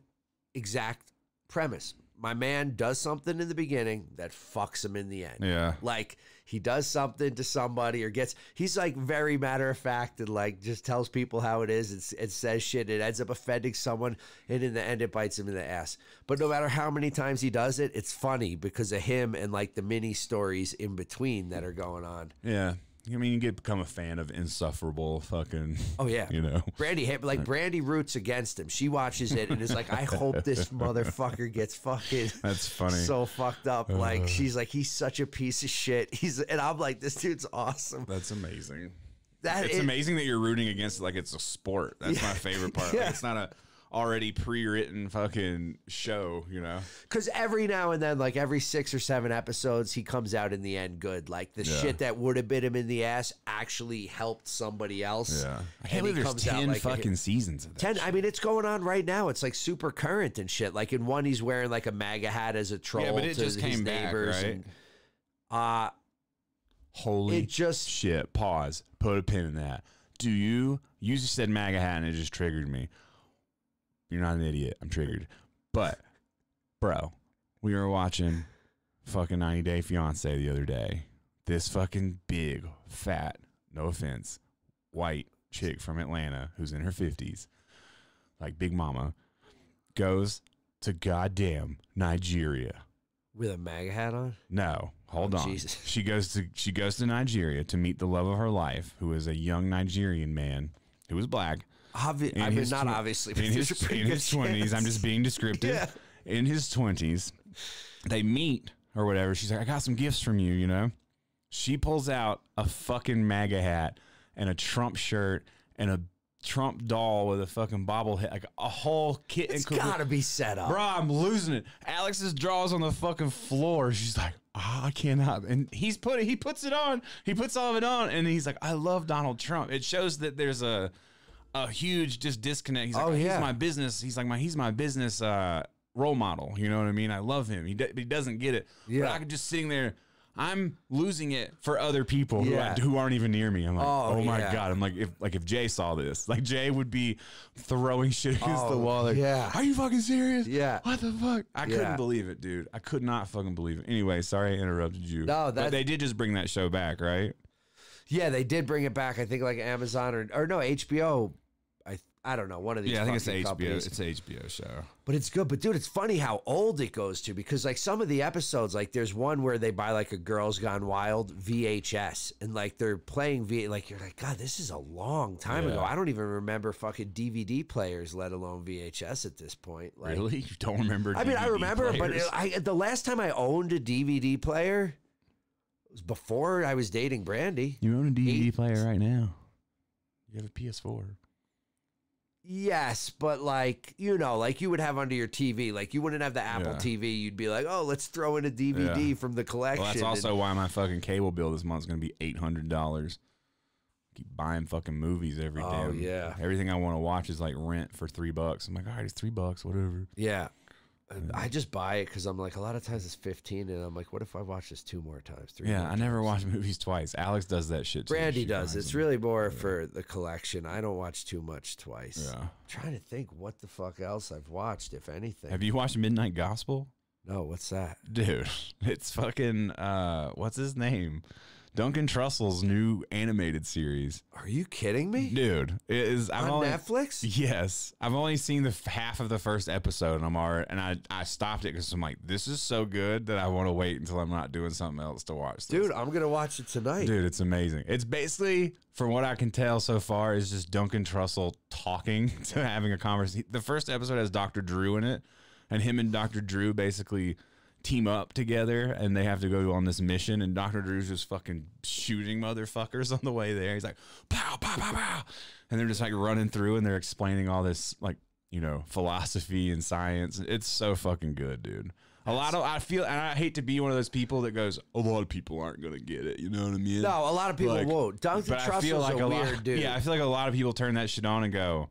exact premise. My man does something in the beginning that fucks him in the end. Yeah. Like he does something to somebody or gets he's like very matter of fact and like just tells people how it is and, s- and says shit. It ends up offending someone and in the end it bites him in the ass. But no matter how many times he does it, it's funny because of him and like the mini stories in between that are going on. Yeah. I mean, you get become a fan of insufferable fucking. Oh yeah. You know. Brandy like Brandy roots against him. She watches it and is like, I hope this motherfucker gets fucking That's funny. so fucked up. Uh. Like she's like, he's such a piece of shit. He's and I'm like, this dude's awesome. That's amazing. That It's is- amazing that you're rooting against it like it's a sport. That's my favorite part. Like, Yeah. it's not a already pre-written fucking show, you know. Because every now and then, like every six or seven episodes, he comes out in the end good. Like the Yeah. shit that would have bit him in the ass actually helped somebody else. Yeah, I And can't believe there's out ten like a- fucking seasons of that. Ten. I mean, it's going on right now. It's like super current and shit. Like in one, he's wearing like a MAGA hat as a troll Yeah, but it to just his came back, right? And, uh, Holy it just shit. Pause. Put a pin in that. Do you? You just said MAGA hat and it just triggered me. You're not an idiot. I'm triggered. But, bro, we were watching fucking 90 Day Fiance the other day. This fucking big, fat, no offense, white chick from Atlanta who's in her 50s, like Big Mama, goes to goddamn Nigeria. with a MAGA hat on. No, hold Oh, on. Jesus. She goes to she goes to Nigeria to meet the love of her life, who is a young Nigerian man who is black. Obvi- I mean, not obviously, but in his, in his twenties. I'm just being descriptive. Yeah. In his twenties, they meet or whatever. She's like, I got some gifts from you. You know, she pulls out a fucking MAGA hat and a Trump shirt and a Trump doll with a fucking bobblehead, like a whole kit It's and gotta be set up. Bro, I'm losing it. Alex's draw's on the fucking floor. She's like, oh, I cannot. And he's put he puts it on. He puts all of it on, and he's like, I love Donald Trump. It shows that there's a a huge just disconnect. He's like, Oh, he's my business. He's like my he's my business uh, role model. You know what I mean? I love him. He d- he doesn't get it. Yeah. But I could just sitting there. I'm losing it for other people who, I, who aren't even near me. I'm like, Oh, oh, my yeah. god! I'm like, if like if Jay saw this, like Jay would be throwing shit against the Oh, wall. Like, yeah. are you fucking serious? Yeah. What the fuck? I Yeah. couldn't believe it, dude. I could not fucking believe it. Anyway, sorry I interrupted you. No, but that- they did just bring that show back, right? Yeah, they did bring it back. I think like Amazon or or no HBO. I I don't know one of these. Yeah, I think it's a HBO. companies. It's a HBO show. But it's good. But dude, it's funny how old it goes to because like some of the episodes, like there's one where they buy like a Girls Gone Wild VHS and like they're playing V. Like you're like, God, this is a long time ago. I don't even remember fucking DVD players, let alone VHS at this point. Like, really? You don't remember? I mean, I DVD remember, but players? it, I the last time I owned a DVD player was before I was dating Brandy. you own a DVD eight- player right now. You have a PS4. Yes, but like you know, like you would have under your TV, like you wouldn't have the Apple Yeah. TV. You'd be like, oh, let's throw in a DVD Yeah. from the collection. Well, that's and- also why my fucking cable bill this month's gonna be eight hundred dollars. Keep buying fucking movies every day. Oh, yeah. Everything I want to watch is like rent for three bucks. I'm like, all right, it's three bucks, whatever. yeah. And I just buy it because I'm like, a lot of times it's 15, and I'm like, what if I watch this two more times, three? Yeah, I never watch movies twice. Alex does that shit. Too. Brandy She does. It's them. really more for the collection. I don't watch too much twice. Yeah. I'm trying to think what the fuck else I've watched, if anything. Have you watched Midnight Gospel? no, what's that? Dude, it's fucking uh what's his name? Duncan Trussell's new animated series. Are you kidding me? Dude, it is I've On only Netflix? Yes. I've only seen the f- half of the first episode and I'm already and I I stopped it cuz I'm like this is so good that I want to wait until I'm not doing something else to watch. this. Dude, I'm gonna watch it tonight. Dude, it's amazing. It's basically, from what I can tell so far, is just Duncan Trussell talking to having a conversation. The first episode has Dr. Drew in it, and him and Dr. Drew basically team up together and they have to go on this mission and Dr. Drew's just fucking shooting motherfuckers on the way there. He's like pow pow pow pow and they're just like running through and they're explaining all this like, you know, philosophy and science. It's so fucking good, dude. A lot of I feel and I hate to be one of those people that goes, a lot of people aren't gonna get it. You know what I mean? No, a lot of people Like, won't. Duncan Trussell's like a, a, weird lot, dude. Yeah, I feel like a lot of people turn that shit on and go,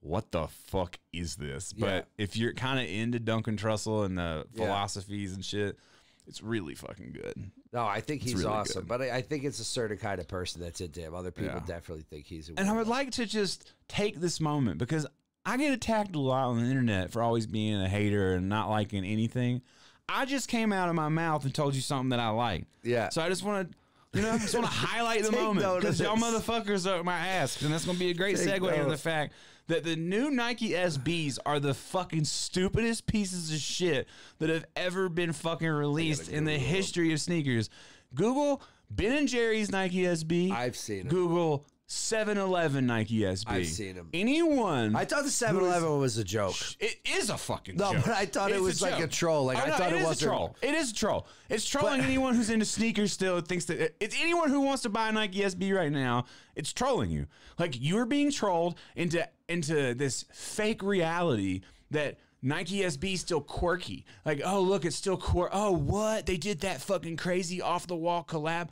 "What the fuck is this?" But Yeah. if you're kind of into Duncan Trussell and the Yeah. philosophies and shit, It's really fucking good. No, I think he's really awesome, good. but I, I think it's a certain kind of person that's into him. Other people Yeah. definitely think he's a And I would like to just take this moment because I get attacked a lot on the internet for always being a hater and not liking anything. I just came out of my mouth and told you something that I like. Yeah. So I just want to, you know, I just want to highlight the moment because y'all motherfuckers are my ass, and that's going to be a great Take segue into the fact that the new Nike SBs are the fucking stupidest pieces of shit that have ever been fucking released in the history of sneakers. Google Ben and Jerry's Nike SB. I've seen it. Google 7-Eleven Nike SB. I've seen 'em. Anyone. I thought the 7-Eleven was a joke. it is a fucking joke. No, joke. but I thought it It's was like a troll. Like, Oh, I no, thought it wasn't- a troll. It is a troll. It's trolling anyone who's into sneakers still thinks that it's anyone who wants to buy a Nike SB right now. It's trolling you. Like you're being trolled into into this fake reality that Nike SB still quirky. Like, oh look, it's still quirky. Oh, what? They did that fucking crazy off the wall collab.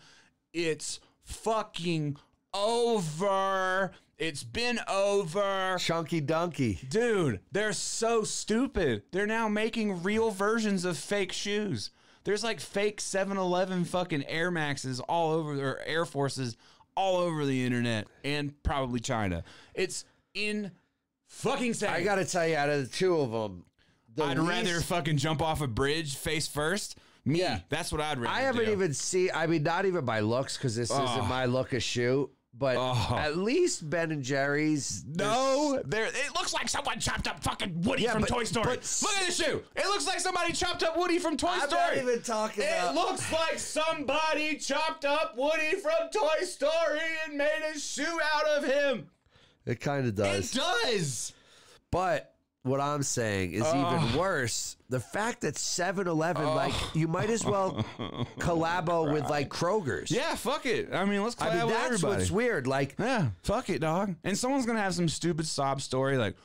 It's fucking over. It's been over. Chunky Dunky. Dude, they're so stupid. They're now making real versions of fake shoes. There's like fake 7-Eleven fucking Air Maxes all over or Air Forces all over the internet and probably China. It's in fucking insane. I got to tell you, out of the two of them, the I'd least- rather fucking jump off a bridge face first. Me, Yeah. that's what I'd rather. I haven't do. even seen. I mean, not even by looks because this Oh. isn't my look of shoe. But Oh. at least Ben and Jerry's. No, there. It looks like someone chopped up fucking Woody Yeah, from but- Toy Story. but- Look at the shoe. It looks like somebody chopped up Woody from Toy I'm Story. not even talking It about. looks like somebody chopped up Woody from Toy Story and made a shoe out of him. It kind of does. It does. But what I'm saying is even oh. worse. The fact that 7-Eleven, like, you might as well collabo with like Kroger's. Yeah, fuck it. I mean, let's collab I mean, that's everybody. what's weird. Like, Yeah, fuck it, dog. And someone's gonna have some stupid sob story like,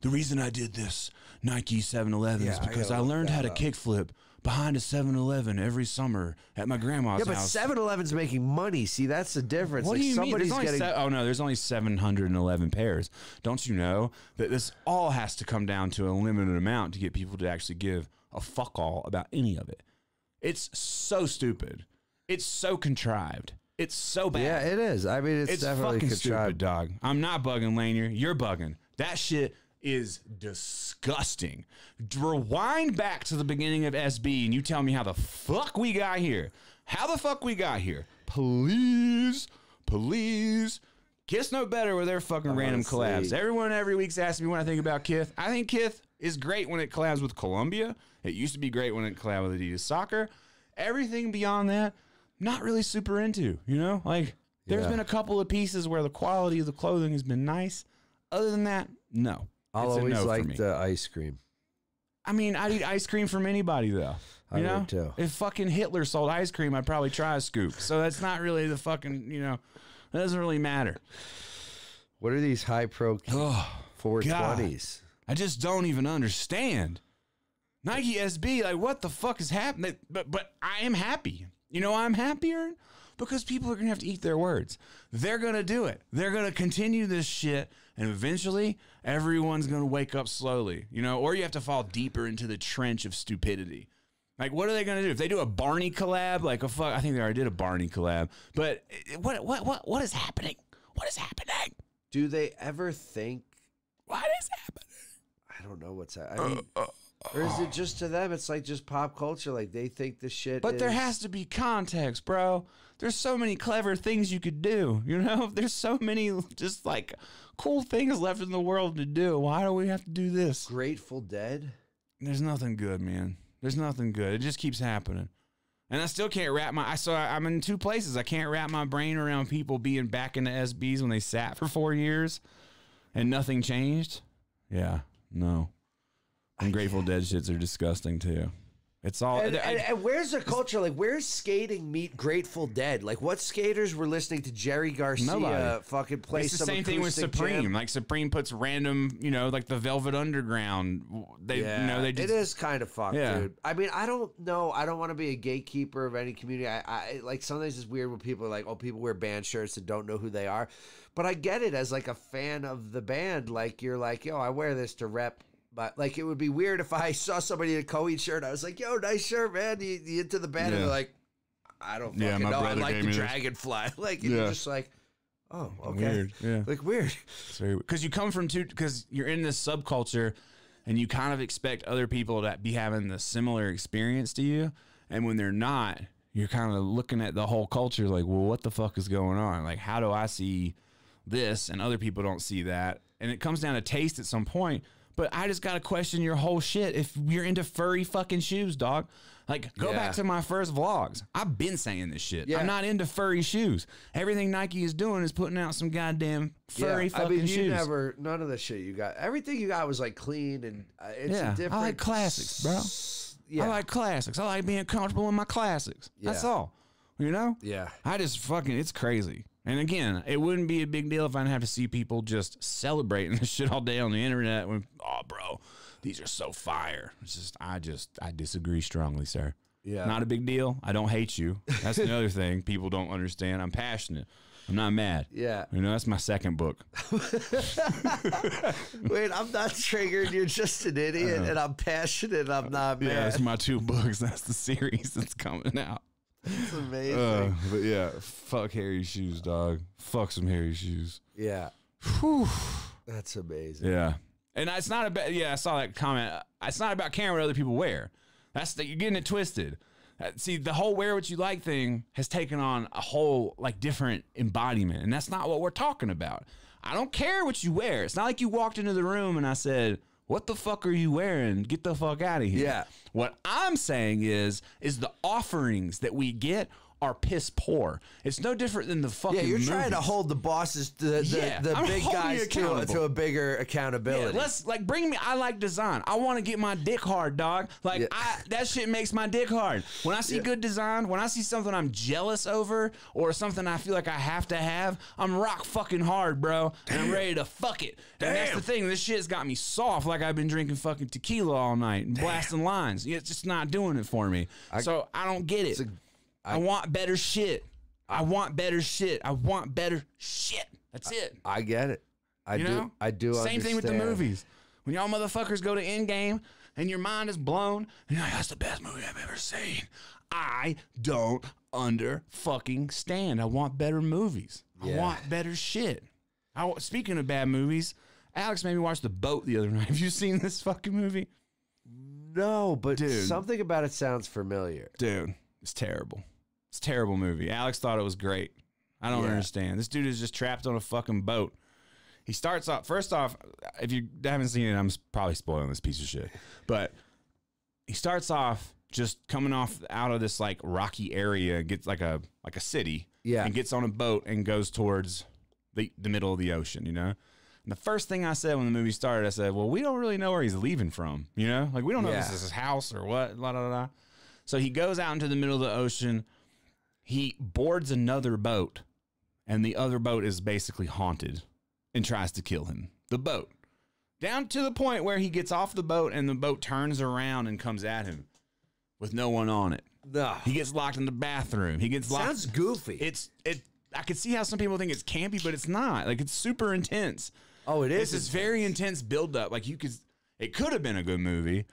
the reason I did this Nike 7-Eleven is Yeah, I because gotta I, learned how to kickflip behind a 7-Eleven every summer at my grandma's yeah, but house. 7-Eleven's making money. See, that's the difference. What like, do you somebody's There's only getting. se- oh no, there's only 711 pairs. Don't you know that this all has to come down to a limited amount to get people to actually give a fuck all about any of it? It's so stupid. It's so contrived. It's so bad. yeah, it is. I mean, it's, It's definitely fucking stupid, contrived. dog. I'm not bugging Lanier. You're bugging. That shit is disgusting. Rewind back to the beginning of SB and you tell me how the fuck we got here. How the fuck we got here? Please, please. Kith's no better with their fucking random collabs. Everyone every week's asking me what I think about Kith. I think Kith is great when it collabs with Columbia. It used to be great when it collabed with Adidas Soccer. Everything beyond that, not really super into. You know, like there's Yeah. been a couple of pieces where the quality of the clothing has been nice. Other than that, no. I'll It's always no like the ice cream. I mean, I'd eat ice cream from anybody though. I You would too. if fucking Hitler sold ice cream, I'd probably try a scoop. So that's not really the fucking. You know, it doesn't really matter. What are these high pro Oh, 420s? I just don't even understand. Nike SB, like what the fuck is happening? But but I am happy. You know I'm happier because people are gonna have to eat their words. They're gonna do it. They're gonna continue this shit, and eventually everyone's gonna wake up slowly. You know, or you have to fall deeper into the trench of stupidity. Like, what are they gonna do if they do a Barney collab? Like a fuck, I think they already did a Barney collab. But eh, what what what what is happening? What is happening? Do they ever think? What is happening? I don't know what's that. I mean, or is it just to them? It's like just pop culture. Like they think the shit. But there has to be context, bro. There's so many clever things you could do. You know, there's so many just like cool things left in the world to do. Why do we have to do this? Grateful Dead. There's nothing good, man. There's nothing good. It just keeps happening. And I still can't wrap my. I so I, I'm in two places. I can't wrap my brain around people being back in the SBs when they sat for four years, and nothing changed. Yeah, no. And Grateful Dead shits are disgusting too. It's all. And, I- and, and where's the culture? Like, where's skating meet Grateful Dead? Like, what skaters were listening to Jerry Garcia Nobody. fucking play it's the some same thing with Supreme. jam? Like Supreme puts random, you know, like the Velvet Underground. They, yeah, you know, they just it is kind of fucked, Yeah. dude. I mean, I don't know. I don't want to be a gatekeeper of any community. I, I like sometimes it's weird when people are like, oh, people wear band shirts and don't know who they are. But I get it as like a fan of the band. Like you're like, yo, I wear this to rep But like, it would be weird if I saw somebody in a Coheed shirt. I was like, "Yo, nice shirt, man." You, you into the band? And Yeah. they're like, "I don't Yeah, fucking my know. I like the. Dragonfly." Like, and Yeah. you're just like, "Oh, okay." Weird. Yeah. Like weird. Because you come from two because you're in this subculture and you kind of expect other people to be having the similar experience to you, and when they're not, you're kind of looking at the whole culture like, well, what the fuck is going on? Like, how do I see this and other people don't see that? And it comes down to taste at some point. But I just gotta question your whole shit if you're into furry fucking shoes, dog. Like, go Yeah. back to my first vlogs. I've been saying this shit. Yeah. I'm not into furry shoes. Everything Nike is doing is putting out some goddamn furry yeah. fucking I mean, you shoes. never none of the shit you got. Everything you got was like clean and uh, it's Yeah, I like classics, bro. Yeah. I like classics. I like being comfortable in my classics. That's all. You know? yeah. I just fucking it's crazy. And again, it wouldn't be a big deal if I didn't have to see people just celebrating this shit all day on the internet when oh bro, these are so fire. It's just I just I disagree strongly, sir. Yeah. Not a big deal. I don't hate you. That's another thing people don't understand. I'm passionate. I'm not mad. Yeah. You know, that's my second book. Wait, I'm not triggered. You're just an idiot, uh-huh. and I'm passionate. I'm not mad. Yeah, that's my two books. That's the series that's coming out. It's amazing. Uh, but yeah, fuck hairy shoes, dog. Fuck some hairy shoes. yeah. That's amazing. Yeah, and it's not about. Yeah, I saw that comment. It's not about caring what other people wear. That's the, you're getting it twisted. Uh, See, the whole wear what you like thing has taken on a whole like different embodiment, and that's not what we're talking about. I don't care what you wear. It's not like you walked into the room and I said, "What the fuck are you wearing? Get the fuck out of here." Yeah. What I'm saying is, is the offerings that we get are piss poor. It's no different than the fucking. Yeah, you're trying to hold the bosses, the the, Yeah, the big guys to, accountable. to a bigger Yeah, accountability. let's like bring me. I like design. I want to get my dick hard, dog. Like Yeah. I, that shit makes my dick hard. When I see good design, when I see something I'm jealous over, or something I feel like I have to have, I'm rock fucking hard, bro, and I'm ready to fuck it. And that's the thing. This shit's got me soft, like I've been drinking fucking tequila all night and blasting lines. It's just not doing it for me. so I don't get it. I want better shit. I want better shit. I want better shit. That's it. I get it. I You do. know? I do. Same thing with the movies. When y'all motherfuckers go to Endgame and your mind is blown, and you're like, that's the best movie I've ever seen. I don't under fucking stand. I want better movies. I want better shit. I, speaking of bad movies, Alex made me watch The Boat the other night. Have you seen this fucking movie? No, but Dude. something about it sounds familiar. Dude, it's terrible. It's a terrible movie. Alex thought it was great. I don't Yeah. understand. This dude is just trapped on a fucking boat. He starts off first off, if you haven't seen it, I'm probably spoiling this piece of shit. But he starts off just coming off out of this like rocky area, gets like a like a city, Yeah. and gets on a boat and goes towards the the middle of the ocean, you know. And the first thing I said when the movie started, I said, "Well, we don't really know where he's leaving from, you know. Like we don't know if this is his house or what." La, la, la. So he goes out into the middle of the ocean. He boards another boat, and the other boat is basically haunted and tries to kill him. The boat. Down to the point where he gets off the boat and the boat turns around and comes at him with no one on it. No. He gets locked in the bathroom. He gets locked. Sounds goofy. It's it. I could see how some people think it's campy, but it's not. Like it's super intense. oh, it It's is. this very intense buildup. Like you could, it could have been a good movie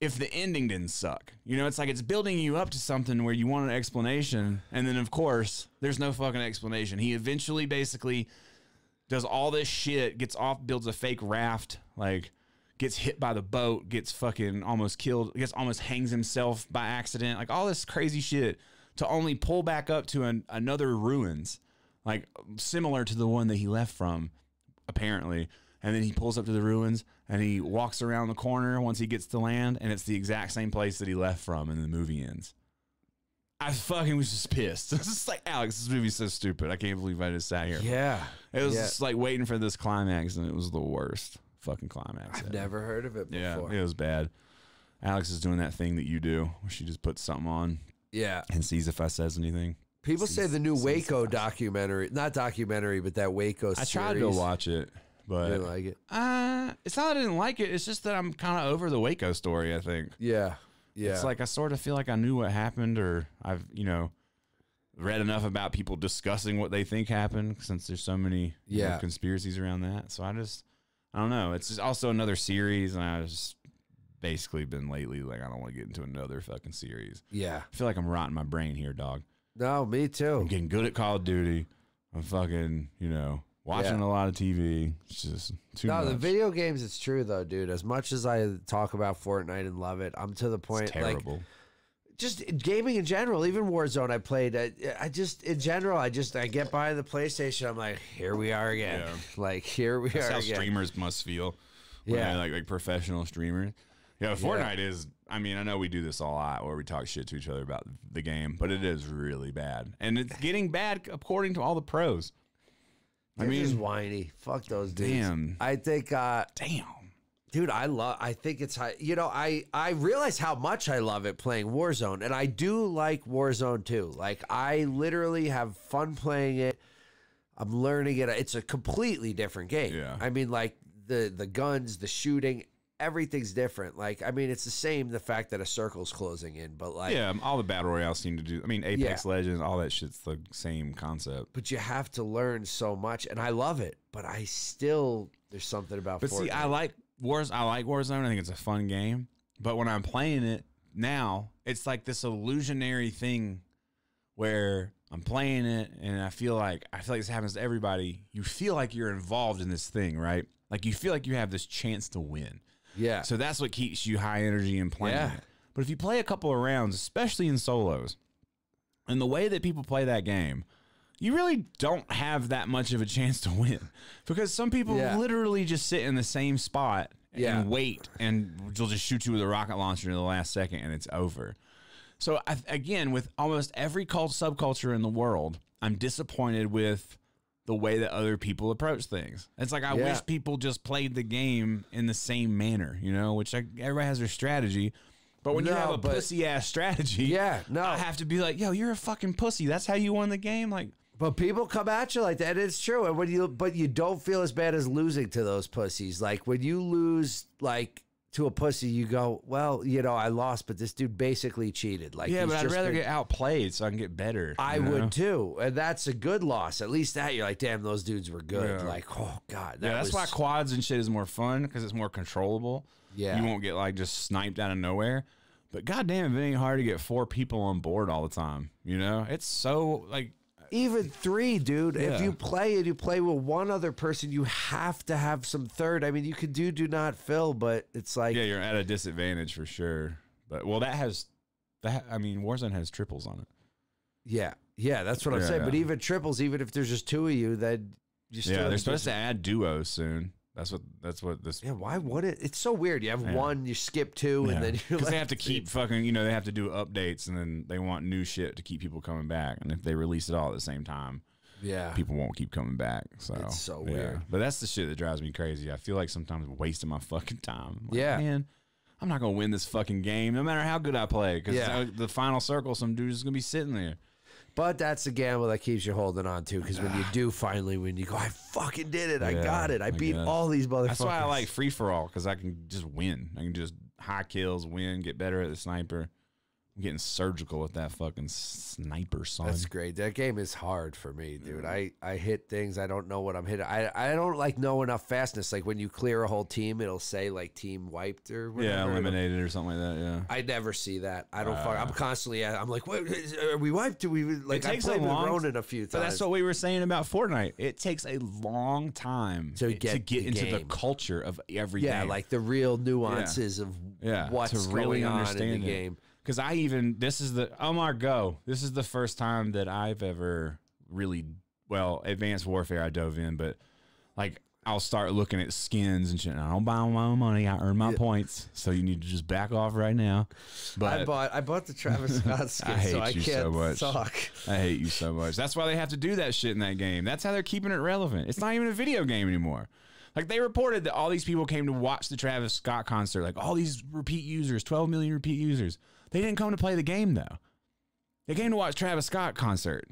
if the ending didn't suck. You know, it's like it's building you up to something where you want an explanation, and then of course there's no fucking explanation. He eventually basically does all this shit, gets off, builds a fake raft, like gets hit by the boat, gets fucking almost killed, gets almost hangs himself by accident, like all this crazy shit to only pull back up to an, another ruins, like similar to the one that he left from, apparently. And then he pulls up to the ruins and he walks around the corner once he gets to land, and it's the exact same place that he left from, and the movie ends. I fucking was just pissed. It's just like Alex, this movie's so stupid. I can't believe I just sat here. yeah. It was Yeah. just like waiting for this climax, and it was the worst fucking climax. I've ever. never heard of it Yeah, before. it was bad. Alex is doing that thing that you do, where she just puts something on Yeah. and sees if I says anything. People say the new Waco documentary, not documentary, but that Waco I series. tried to go watch it, but didn't like it? uh, it's not that I didn't like it. It's just that I'm kind of over the Waco story. I think Yeah. Yeah. it's like I sort of feel like I knew what happened, or I've you know read enough about people discussing what they think happened, since there's so many you know, Yeah. conspiracies around that. So I just I don't know. It's just also another series, and I just basically been lately like I don't want to get into another fucking series. Yeah. I feel like I'm rotting my brain here, dog. No, me too. I'm getting good at Call of Duty. I'm fucking, you know, watching Yeah. a lot of TV. It's just too No, much. the video games, it's true though, dude. As much as I talk about Fortnite and love it, I'm to the point it's like terrible. just gaming in general, even Warzone I played. I, I just in general, I just I get by the PlayStation. I'm like, here we are again. Yeah. Like here we That's are how again. streamers must feel. when Yeah. like like professional streamers. Yeah, Fortnite is. I mean, I know we do this a lot where we talk shit to each other about the game, but it is really bad, and it's getting bad according to all the pros. I They're just mean, whiny. Fuck those dudes. damn, I think, uh, damn. dude, I love. I think it's high. You know, I I realize how much I love it playing Warzone, and I do like Warzone too. Like I literally have fun playing it. I'm learning it. It's a completely different game. Yeah. I mean, like the the guns, the shooting, everything's different. Like I mean, it's the same. The fact that a circle's closing in, but like Yeah, um, all the battle royales seem to do. I mean, Apex Legends, all that shit's the same concept. but you have to learn so much, and I love it. But I still there's something about. But see, I like Wars. I like Warzone. I think it's a fun game. But when I'm playing it now, it's like this illusionary thing where I'm playing it and I feel like I feel like this happens to everybody. You feel like you're involved in this thing, right? Like you feel like you have this chance to win. Yeah, So that's what keeps you high energy and playing Yeah. But if you play a couple of rounds, especially in solos, and the way that people play that game, you really don't have that much of a chance to win because some people Yeah. literally just sit in the same spot and Yeah. wait, and they'll just shoot you with a rocket launcher in the last second, and it's over. So I, again, with almost every cult subculture in the world, I'm disappointed with the way that other people approach things. It's like I Yeah. wish people just played the game in the same manner, you know, which I, everybody has their strategy. But when you have a pussy ass strategy, Yeah, no. I have to be like, yo, you're a fucking pussy. That's how you won the game. Like, But people come at you like that. It's true. And when you but you don't feel as bad as losing to those pussies. Like when you lose like to a pussy, you go, Well, you know, I lost, but this dude basically cheated. Like yeah, but I'd rather been- get outplayed so I can get better. I know? would too. And that's a good loss. At least that you're like, damn, those dudes were good. Yeah. Like, oh God. That Yeah, that's was, why quads and shit is more fun because it's more controllable. Yeah. You won't get like just sniped out of nowhere. But goddamn, it ain't hard to get four people on board all the time. You know, it's so like even three, dude. If you play and you play with one other person, you have to have some third. I mean, you could do do not fill, but it's like yeah, you're at a disadvantage for sure. But well, that has that. I mean, Warzone has triples on it. Yeah, yeah, that's what I'm Yeah, saying. But even triples, even if there's just two of you, then you still. Yeah, they're supposed to add duos soon. That's what. That's what this. Yeah, why would it? It's so weird. You have Yeah. one, you skip two, and then you're because like, they have to keep fucking. You know, they have to do updates, and then they want new shit to keep people coming back. And if they release it all at the same time, Yeah, people won't keep coming back. So It's so yeah. weird. But that's the shit that drives me crazy. I feel like sometimes I'm wasting my fucking time. Like, Yeah. man, I'm not gonna win this fucking game, no matter how good I play. Because Yeah. the final circle, some dude's gonna be sitting there. But that's the gamble that keeps you holding on to. Because when you do finally win, you go, I fucking did it. I Yeah, got it. I, I beat guess. all these motherfuckers. That's why I like free for all because I can just win. I can just high kills, win, get better at the sniper. I'm getting surgical with that fucking sniper son. That's great. That game is hard for me, dude. I, I hit things I don't know what I'm hitting. I I don't like know enough fastness. Like when you clear a whole team, it'll say like team wiped or whatever. yeah, eliminated or something like that. Yeah. I never see that. I don't fuck. Uh. I'm constantly. I'm like, wait, are we wiped? Do we like? It takes I a played with long- Ronan a few times. But that's what we were saying about Fortnite. It takes a long time To to get get, the into the culture of everything. yeah, like the real nuances of yeah, what's to really going on in the it. game. Because I even this is the oh Omar Go. This is the first time that I've ever really well advanced warfare. I dove in, but like I'll start looking at skins and shit. I don't buy my own money. I earn my Yeah. points, so you need to just back off right now. But I bought I bought the Travis Scott skin, I hate so I you so much. talk. I hate you so much. That's why they have to do that shit in that game. That's how they're keeping it relevant. It's not even a video game anymore. Like they reported that all these people came to watch the Travis Scott concert. Like all these repeat users, 12 million repeat users. They didn't come to play the game though. They came to watch Travis Scott concert.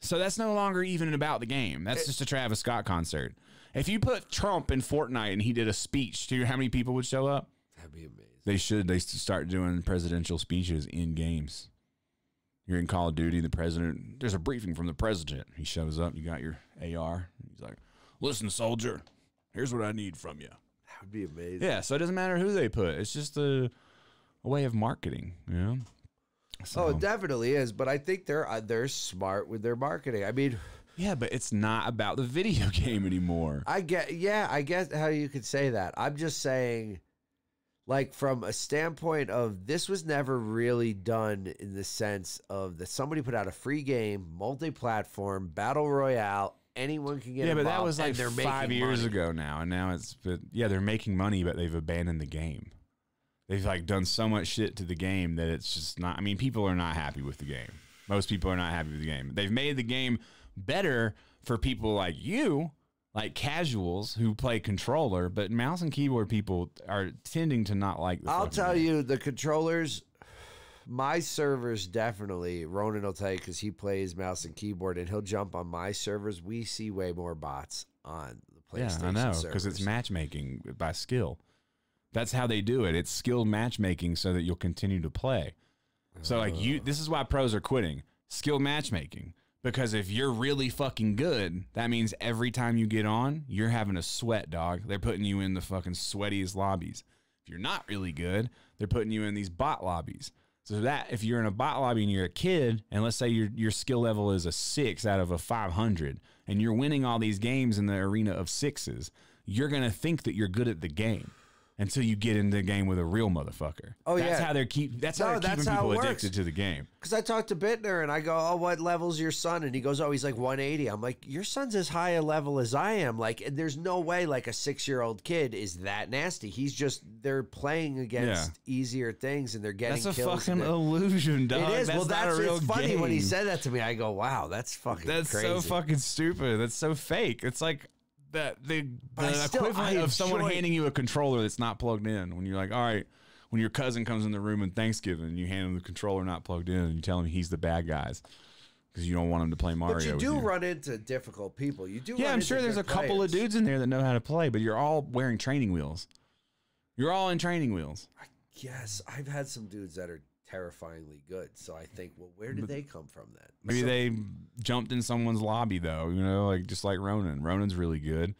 So that's no longer even about the game. That's just a Travis Scott concert. If you put Trump in Fortnite and he did a speech, do you know how many people would show up? That'd be amazing. They should. They start doing presidential speeches in games. You're in Call of Duty. The president. There's a briefing from the president. He shows up. You got your AR. He's like, "Listen, soldier, Here's what I need from you. That would be amazing. Yeah, so it doesn't matter who they put. It's just a, a way of marketing, you know? So, Oh, it definitely is. But I think they're uh, they're smart with their marketing. I mean, yeah, but it's not about the video game anymore. I get yeah, I get how you could say that. I'm just saying like from a standpoint of this was never really done in the sense of that somebody put out a free game, multi-platform, battle royale, anyone can get yeah, but that was like they're five years money. ago now, and now it's but yeah, they're making money, but they've abandoned the game. They've like done so much shit to the game that it's just not. I mean, people are not happy with the game. Most people are not happy with the game. They've made the game better for people like you, like casuals who play controller, but mouse and keyboard people are tending to not like. The I'll tell game. you, the controllers, my servers definitely. Ronan will tell you because he plays mouse and keyboard, and he'll jump on my servers. We see way more bots on the PlayStation. Yeah, I know because it's matchmaking by skill. That's how they do it. It's skilled matchmaking so that you'll continue to play. So like you, this is why pros are quitting skilled matchmaking because if you're really fucking good, that means every time you get on, you're having a sweat, dog. They're putting you in the fucking sweatiest lobbies. If you're not really good, they're putting you in these bot lobbies. So that if you're in a bot lobby and you're a kid, and let's say your your skill level is a six out of a five hundred, and you're winning all these games in the arena of sixes, you're gonna think that you're good at the game until you get into the game with a real motherfucker. Oh, that's yeah. how they're keep. That's No, how they're that's keeping how people addicted to the game. Because I talked to Bittner and I go, "Oh, what level's your son?" And he goes, "Oh, he's like 180." I'm like, "Your son's as high a level as I am." Like, and there's no way like a six year old kid is that nasty. He's just they're playing against easier things and they're getting That's a fucking illusion, dog. It is. well, that's a real it's funny when he said that to me. I go, "Wow, that's fucking That's crazy." so fucking stupid. That's so fake. It's like the the, the still- equivalent I of someone handing you a controller that's not plugged in. When you're like, all right, when your cousin comes in the room on Thanksgiving, and you hand him the controller not plugged in, and you tell him he's the bad guys because you don't want him to play Mario. But you do run into difficult people. You do. Yeah, I'm sure there's a couple of dudes in there that know how to play, but you're all wearing training wheels. You're all in training wheels. Yes, I've had some dudes that are terrifyingly good. So I think, well, where did they come from then? Maybe So- they jumped in someone's lobby though, you know, like just like Ronan. Ronan's really good.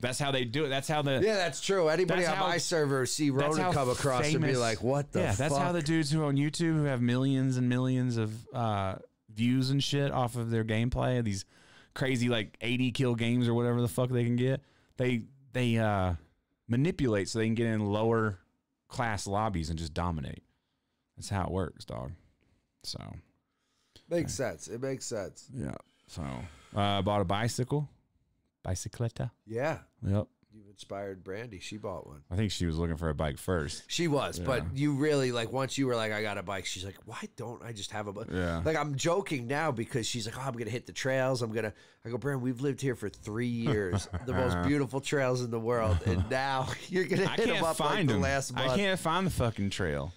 That's how they do it. That's how the Yeah, that's true. Anybody That's on how- my server see Ronan come across and be like, "What the yeah, fuck?" that's how the dudes who are on YouTube who have millions and millions of uh, views and shit off of their gameplay, these crazy like 80 kill games or whatever the fuck they can get, they they uh, manipulate so they can get in lower class lobbies and just dominate. That's how it works, dog. So makes sense. It makes sense. yeah. So uh, bought a bicycle, bicycletta. Yeah, Yep. you've inspired Brandy. She bought one. I think she was looking for a bike first. She was, but you really like once you were like, "I got a bike." She's like, "Why don't I just have a bike?" Yeah. Like I'm joking now because she's like, "Oh, I'm gonna hit the trails. I'm gonna." I go, Brand, we've lived here for three years, the most beautiful trails in the world, and now you're gonna I hit them up like find the last month. I can't find the fucking trail.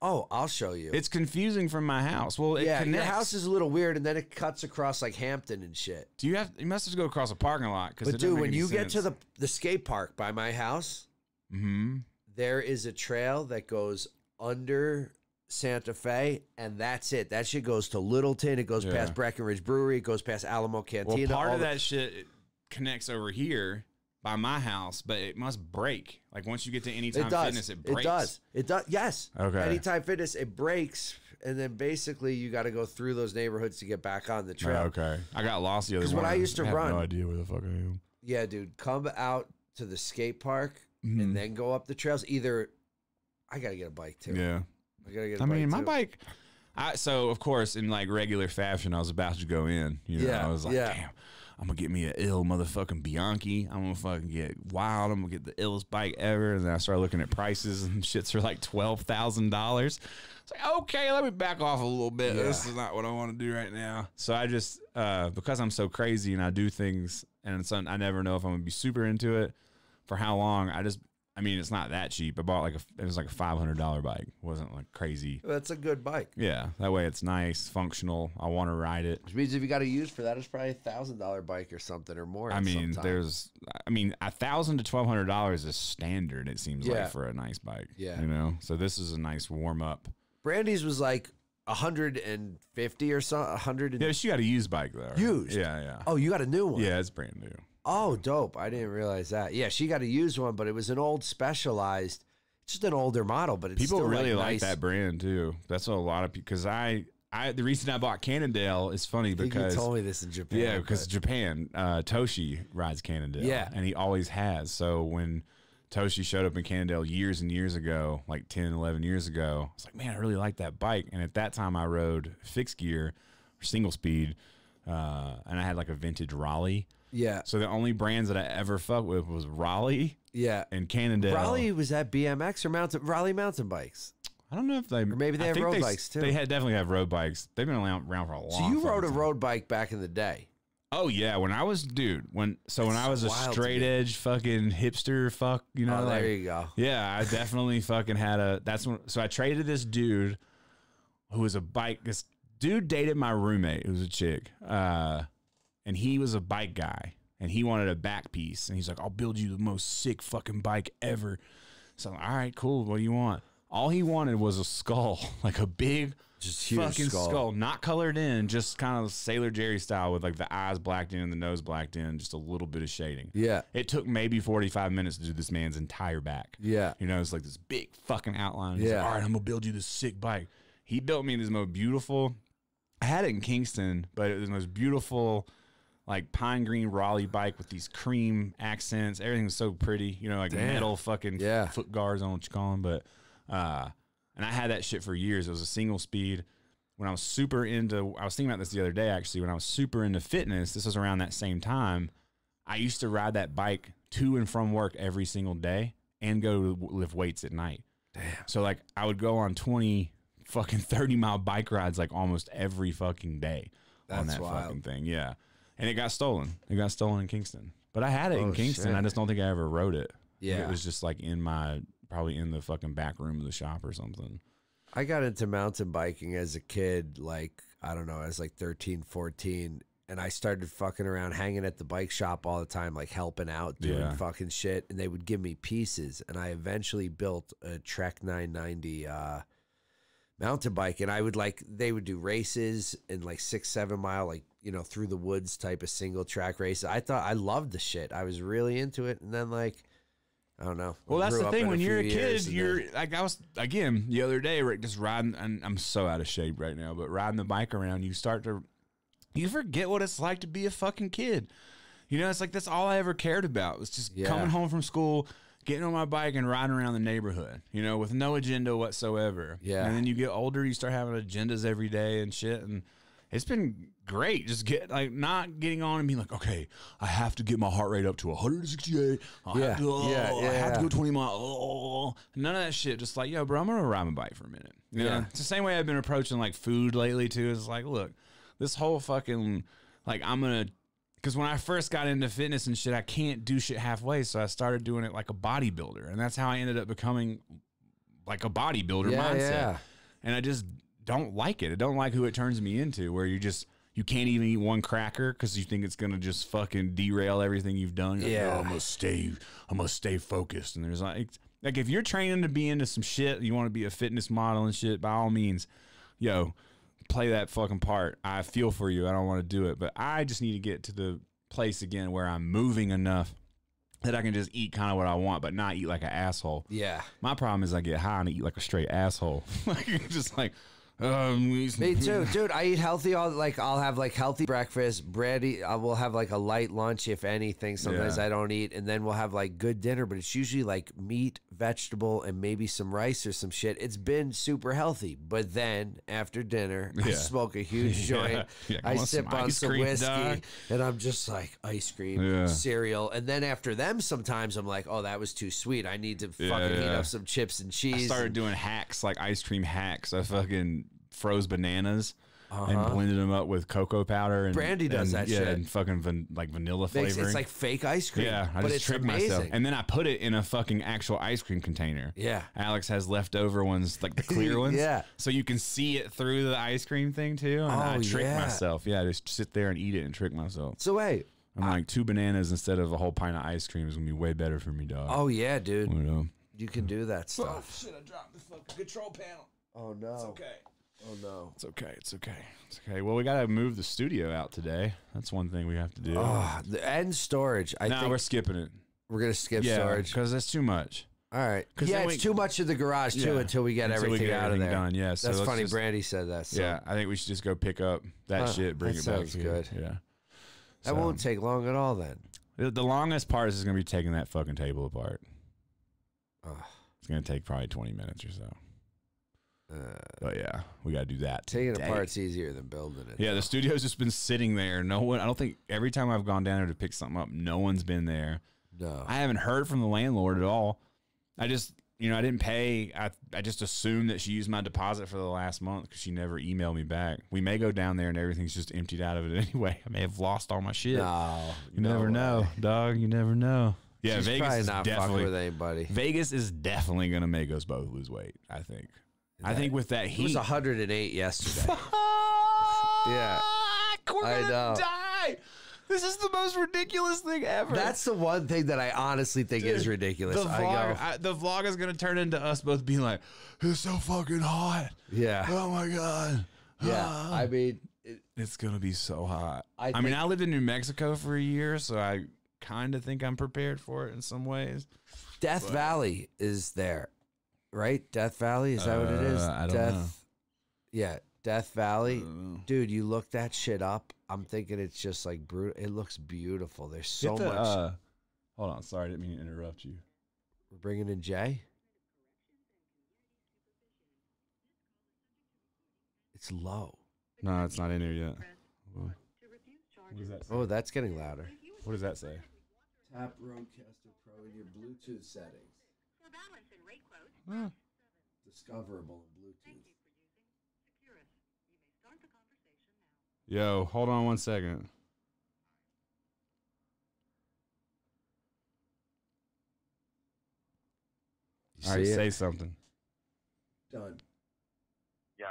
Oh, I'll show you. It's confusing from my house. Well, it yeah, connects. your house is a little weird, and then it cuts across like Hampton and shit. Do you have? You must have to go across a parking lot. Because But dude, when you get to the the skate park by my house, mm-hmm. there is a trail that goes under Santa Fe, and that's it. That shit goes to Littleton. It goes Yeah. past Breckenridge Brewery. It goes past Alamo Cantina. well, part of the- that shit connects over here by my house, but it must break. Like once you get to Anytime it does. Fitness, it It, breaks. does. It does. Yes. Okay. Anytime Fitness, it breaks, and then basically you got to go through those neighborhoods to get back on the trail. okay, I got lost the other. 'Cause when I used to have run- no idea where the fuck I am. Yeah, dude. Come out to the skate park Mhm. and then go up the trails. Either I got to get a bike too. Yeah, I got to get. a I mean, my too. bike. I so of course in like regular fashion, I was about to go in. You know, Yeah, I was like, yeah. damn, I'm gonna get me a ill motherfucking Bianchi. I'm gonna fucking get wild. I'm gonna get the illest bike ever. And then I started looking at prices and shits for like twelve thousand dollars. It's like okay, let me back off a little bit. Yeah. This is not what I want to do right now. So I just uh, because I'm so crazy and I do things and it's, I never know if I'm gonna be super into it for how long. I just I mean, it's not that cheap. I bought like a, it was like a five hundred dollar bike. It wasn't like crazy. That's a good bike. Yeah, that way it's nice, functional. I want to ride it. Which means if you got to use for that, it's probably a thousand dollar bike or something or more. I mean, some time. there's, I mean, a thousand to twelve hundred dollars is standard. It seems Yeah. like for a nice bike. Yeah. you know. So this is a nice warm up. Brandy's was like hundred and fifty or so. hundred and Yeah, she got a used bike though. Used? Yeah, yeah, oh, you got a new one. yeah. It's brand new. Oh, dope! I didn't realize that. Yeah, she got a used one, but it was an old Specialized, just an older model. But it's People still, really like, nice. that brand too. That's what a lot of people. Because I, I, the reason I bought Cannondale is funny think you because told me this in Japan. yeah, because but- Japan, uh, Toshi rides Cannondale. Yeah. and he always has. So when Toshi showed up in Cannondale years and years ago, like 10, 11 years ago, I was like, man, I really like that bike. And at that time, I rode fixed gear, or single speed, uh, and I had like a vintage Raleigh. Yeah, So the only brands that I ever fucked with was Raleigh yeah. and Cannondale. Raleigh was that BMX or mountain Raleigh mountain bikes. I don't know if they, or maybe they have road bikes, too. They had definitely have road bikes. They've been around, around for a long. So you rode a time. road bike back in the day. Oh yeah, when I was dude, when so when I was a straight edge fucking hipster, fuck, you know, oh, like there you go. yeah, I definitely fucking had a. That's when. So I traded this dude, who was a bike. This dude dated my roommate, who was a chick, uh, and he was a bike guy, and he wanted a back piece, and he's like, "I'll build you the most sick fucking bike ever." So I'm like, all right, cool. What do you want? All he wanted was a skull, like a big Just huge fucking skull. skull. not colored in, just kind of Sailor Jerry style with like the eyes blacked in and the nose blacked in, just a little bit of shading. Yeah, It took maybe 45 minutes to do this man's entire back. yeah. You know, it's like this big fucking outline. He's Yeah. like, all right, I'm gonna build you this sick bike. He built me this most beautiful. I had it in Kingston, but it was the most beautiful, like pine green Raleigh bike with these cream accents. Everything was so pretty. You know, like Damn. metal fucking Yeah. foot guards. I don't know what you call them, but uh, and I had that shit for years. It was a single speed. When I was super into, I was thinking about this the other day actually. When I was super into fitness, this was around that same time. I used to ride that bike to and from work every single day and go lift weights at night. Damn. So like I would go on 20 fucking 30 mile bike rides like almost every fucking day on that wild. fucking thing. Yeah. And it got stolen. It got stolen in Kingston. But I had it Oh, in Kingston. I just don't think I ever rode it. Yeah. It was just like in my probably in the fucking back room of the shop or something. I got into mountain biking as a kid, like, I don't know, I was like 13, 14. And I started fucking around hanging at the bike shop all the time, like helping out, doing Yeah. fucking shit. And they would give me pieces. And I eventually built a Trek 990 uh, mountain bike. And I would like, they would do races in like six, seven mile, like, you know, through the woods type of single track races. I thought I loved the shit. I was really into it. And then, like, I don't know. Well, that's the thing. in When you're a kid, and then- you're like I was again the other day, right, just riding. And I'm so out of shape right now, but riding the bike around, you start to you forget what it's like to be a fucking kid. You know, it's like that's all I ever cared about was just Yeah. coming home from school, getting on my bike and riding around the neighborhood. You know, with no agenda whatsoever. Yeah. And then you get older, you start having agendas every day and shit, and it's been great. Just get like not getting on and being like, okay, I have to get my heart rate up to 168. I Yeah, have to, oh, yeah, I have to go 20 miles. Oh, none of that shit. Just like, yo, bro, I'm gonna ride my bike for a minute. You know? Yeah. It's the same way I've been approaching like food lately too. It's like, look, this whole fucking like I'm gonna because when I first got into fitness and shit, I can't do shit halfway. So I started doing it like a bodybuilder, and that's how I ended up becoming like a bodybuilder Yeah, mindset. yeah. And I just don't like it. I don't like who it turns me into, where you just you can't even eat one cracker because you think it's gonna just fucking derail everything you've done. You're like, Yeah. "Oh, I must stay. I must stay focused. And there's like, like if you're training to be into some shit, you want to be a fitness model and shit. By all means, yo, play that fucking part. I feel for you. I don't want to do it, but I just need to get to the place again where I'm moving enough that I can just eat kind of what I want, but not eat like an asshole. Yeah. My problem is I get high and eat like a straight asshole. like just like um, Me too, dude. I eat healthy. All like I'll have like healthy breakfast. Bread. eat- I will have like a light lunch if anything. Sometimes Yeah. I don't eat, and then we'll have like good dinner. But it's usually like meat, vegetable, and maybe some rice or some shit. It's been super healthy. But then after dinner, I smoke a huge Yeah. joint. Yeah, I sip on some cream, whiskey, dog? and I'm just like ice cream, Yeah. cereal, and then after them, sometimes I'm like, oh, that was too sweet. I need to Yeah, fucking heat yeah. up some chips and cheese. I started and- doing hacks like ice cream hacks. I fucking froze bananas Uh-huh. and blended them up with cocoa powder and Brandy does and, that yeah, shit. and fucking van, like vanilla flavoring. It's like fake ice cream. yeah, I but just it's tricked amazing. myself, and then I put it in a fucking actual ice cream container. Yeah. Alex has leftover ones, like the clear ones. Yeah. So you can see it through the ice cream thing too. And I Oh, trick yeah. myself. Yeah, I just sit there and eat it and trick myself. So wait. I'm like two bananas instead of a whole pint of ice cream is gonna be way better for me, dog. Oh yeah, dude. You know. You can do that stuff. Oh, shit! I dropped the fucking control panel. Oh no. It's okay. Oh no. It's okay. It's okay. It's okay. Well, we got to move the studio out today. That's one thing we have to do. Oh, the end storage. I no, think we're skipping it. we're, gonna skip yeah, storage. because that's too much. All right. Yeah, it's we- too much of the garage too Yeah, until we get until we everything get out everything of there. done, yeah, so That's funny. just- Brandy said that. So Yeah, I think we should just go pick up that Uh, shit, bring that it back. sounds good. Yeah. that So, won't take long at all then. The, the longest part is going to be taking that fucking table apart. Ugh. It's going to take probably 20 minutes or so. Uh, But yeah, we got to do that. taking it apart's easier than building it. Yeah, the studio's just been sitting there. No one, I don't think every time I've gone down there to pick something up, no one's been there. No. I haven't heard from the landlord at all. I just, you know, I didn't pay. I, I just assumed that she used my deposit for the last month because she never emailed me back. We may go down there and everything's just emptied out of it anyway. I may have lost all my shit. no. you no never way. know, dog. You never know. Yeah, She's Vegas probably is not definitely with anybody. Vegas is definitely gonna make us both lose weight. I think. I think with that heat, It was 108 yesterday. Yeah. We're I gonna know. die. This is the most ridiculous thing ever. That's the one thing that I honestly think is ridiculous. The I vlog, go, I, the vlog is gonna turn into us both being like, "It's so fucking hot." yeah, Oh my god. yeah. Ah. I mean, it, it's gonna be so hot. I I, mean, I lived in New Mexico for a year, so I kind of think I'm prepared for it in some ways. Death But- Valley is there, right? Death Valley is that what it is? Uh, I don't Death, know. Yeah, Death Valley. Dude, you look that shit up. I'm thinking it's just like brutal. It looks beautiful. There's so get the, much. uh, hold on, sorry, I didn't mean to interrupt you. We're bringing in Jay. It's low. No, it's not in here yet. What does that say? Oh, that's getting louder. What does that say? Tap Rodecaster Pro in your Bluetooth settings. Start the conversation now. Yo, hold on one second. You All right, say something. Done. Yo,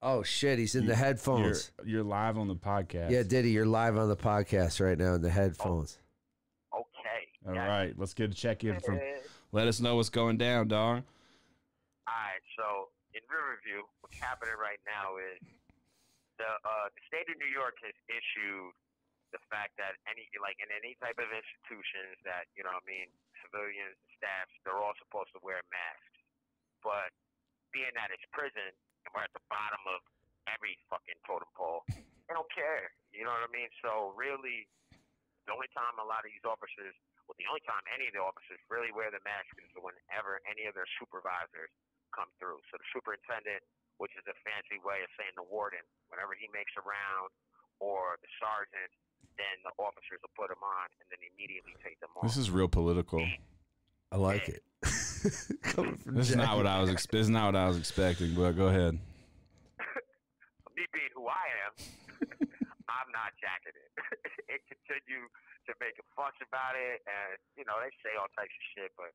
Oh shit, he's in the headphones. You're, you're live on the podcast. Yeah, Diddy, you're live on the podcast right now in the headphones. Oh, okay. All Yeah. right, let's get a check in from. Let us know what's going down, dog. All right, so in Riverview, what's happening right now is the uh, the state of New York has issued the fact that any like in any type of institutions that you know what I mean civilians and staffs they're all supposed to wear masks, but being that it's prison and we're at the bottom of every fucking totem pole, they don't care. You know what I mean? So really, the only time a lot of these officers, well, the only time any of the officers really wear the mask is whenever any of their supervisors come through. So the superintendent, which is a fancy way of saying the warden, whenever he makes a round, or the sergeant, then the officers will put them on and then immediately take them off. This is real political. I like it. This is not what I was. Ex- this is not what I was expecting. But go ahead. me being who I am, I'm not jacking it. it continue to make a fuss about it, and you know they say all types of shit, but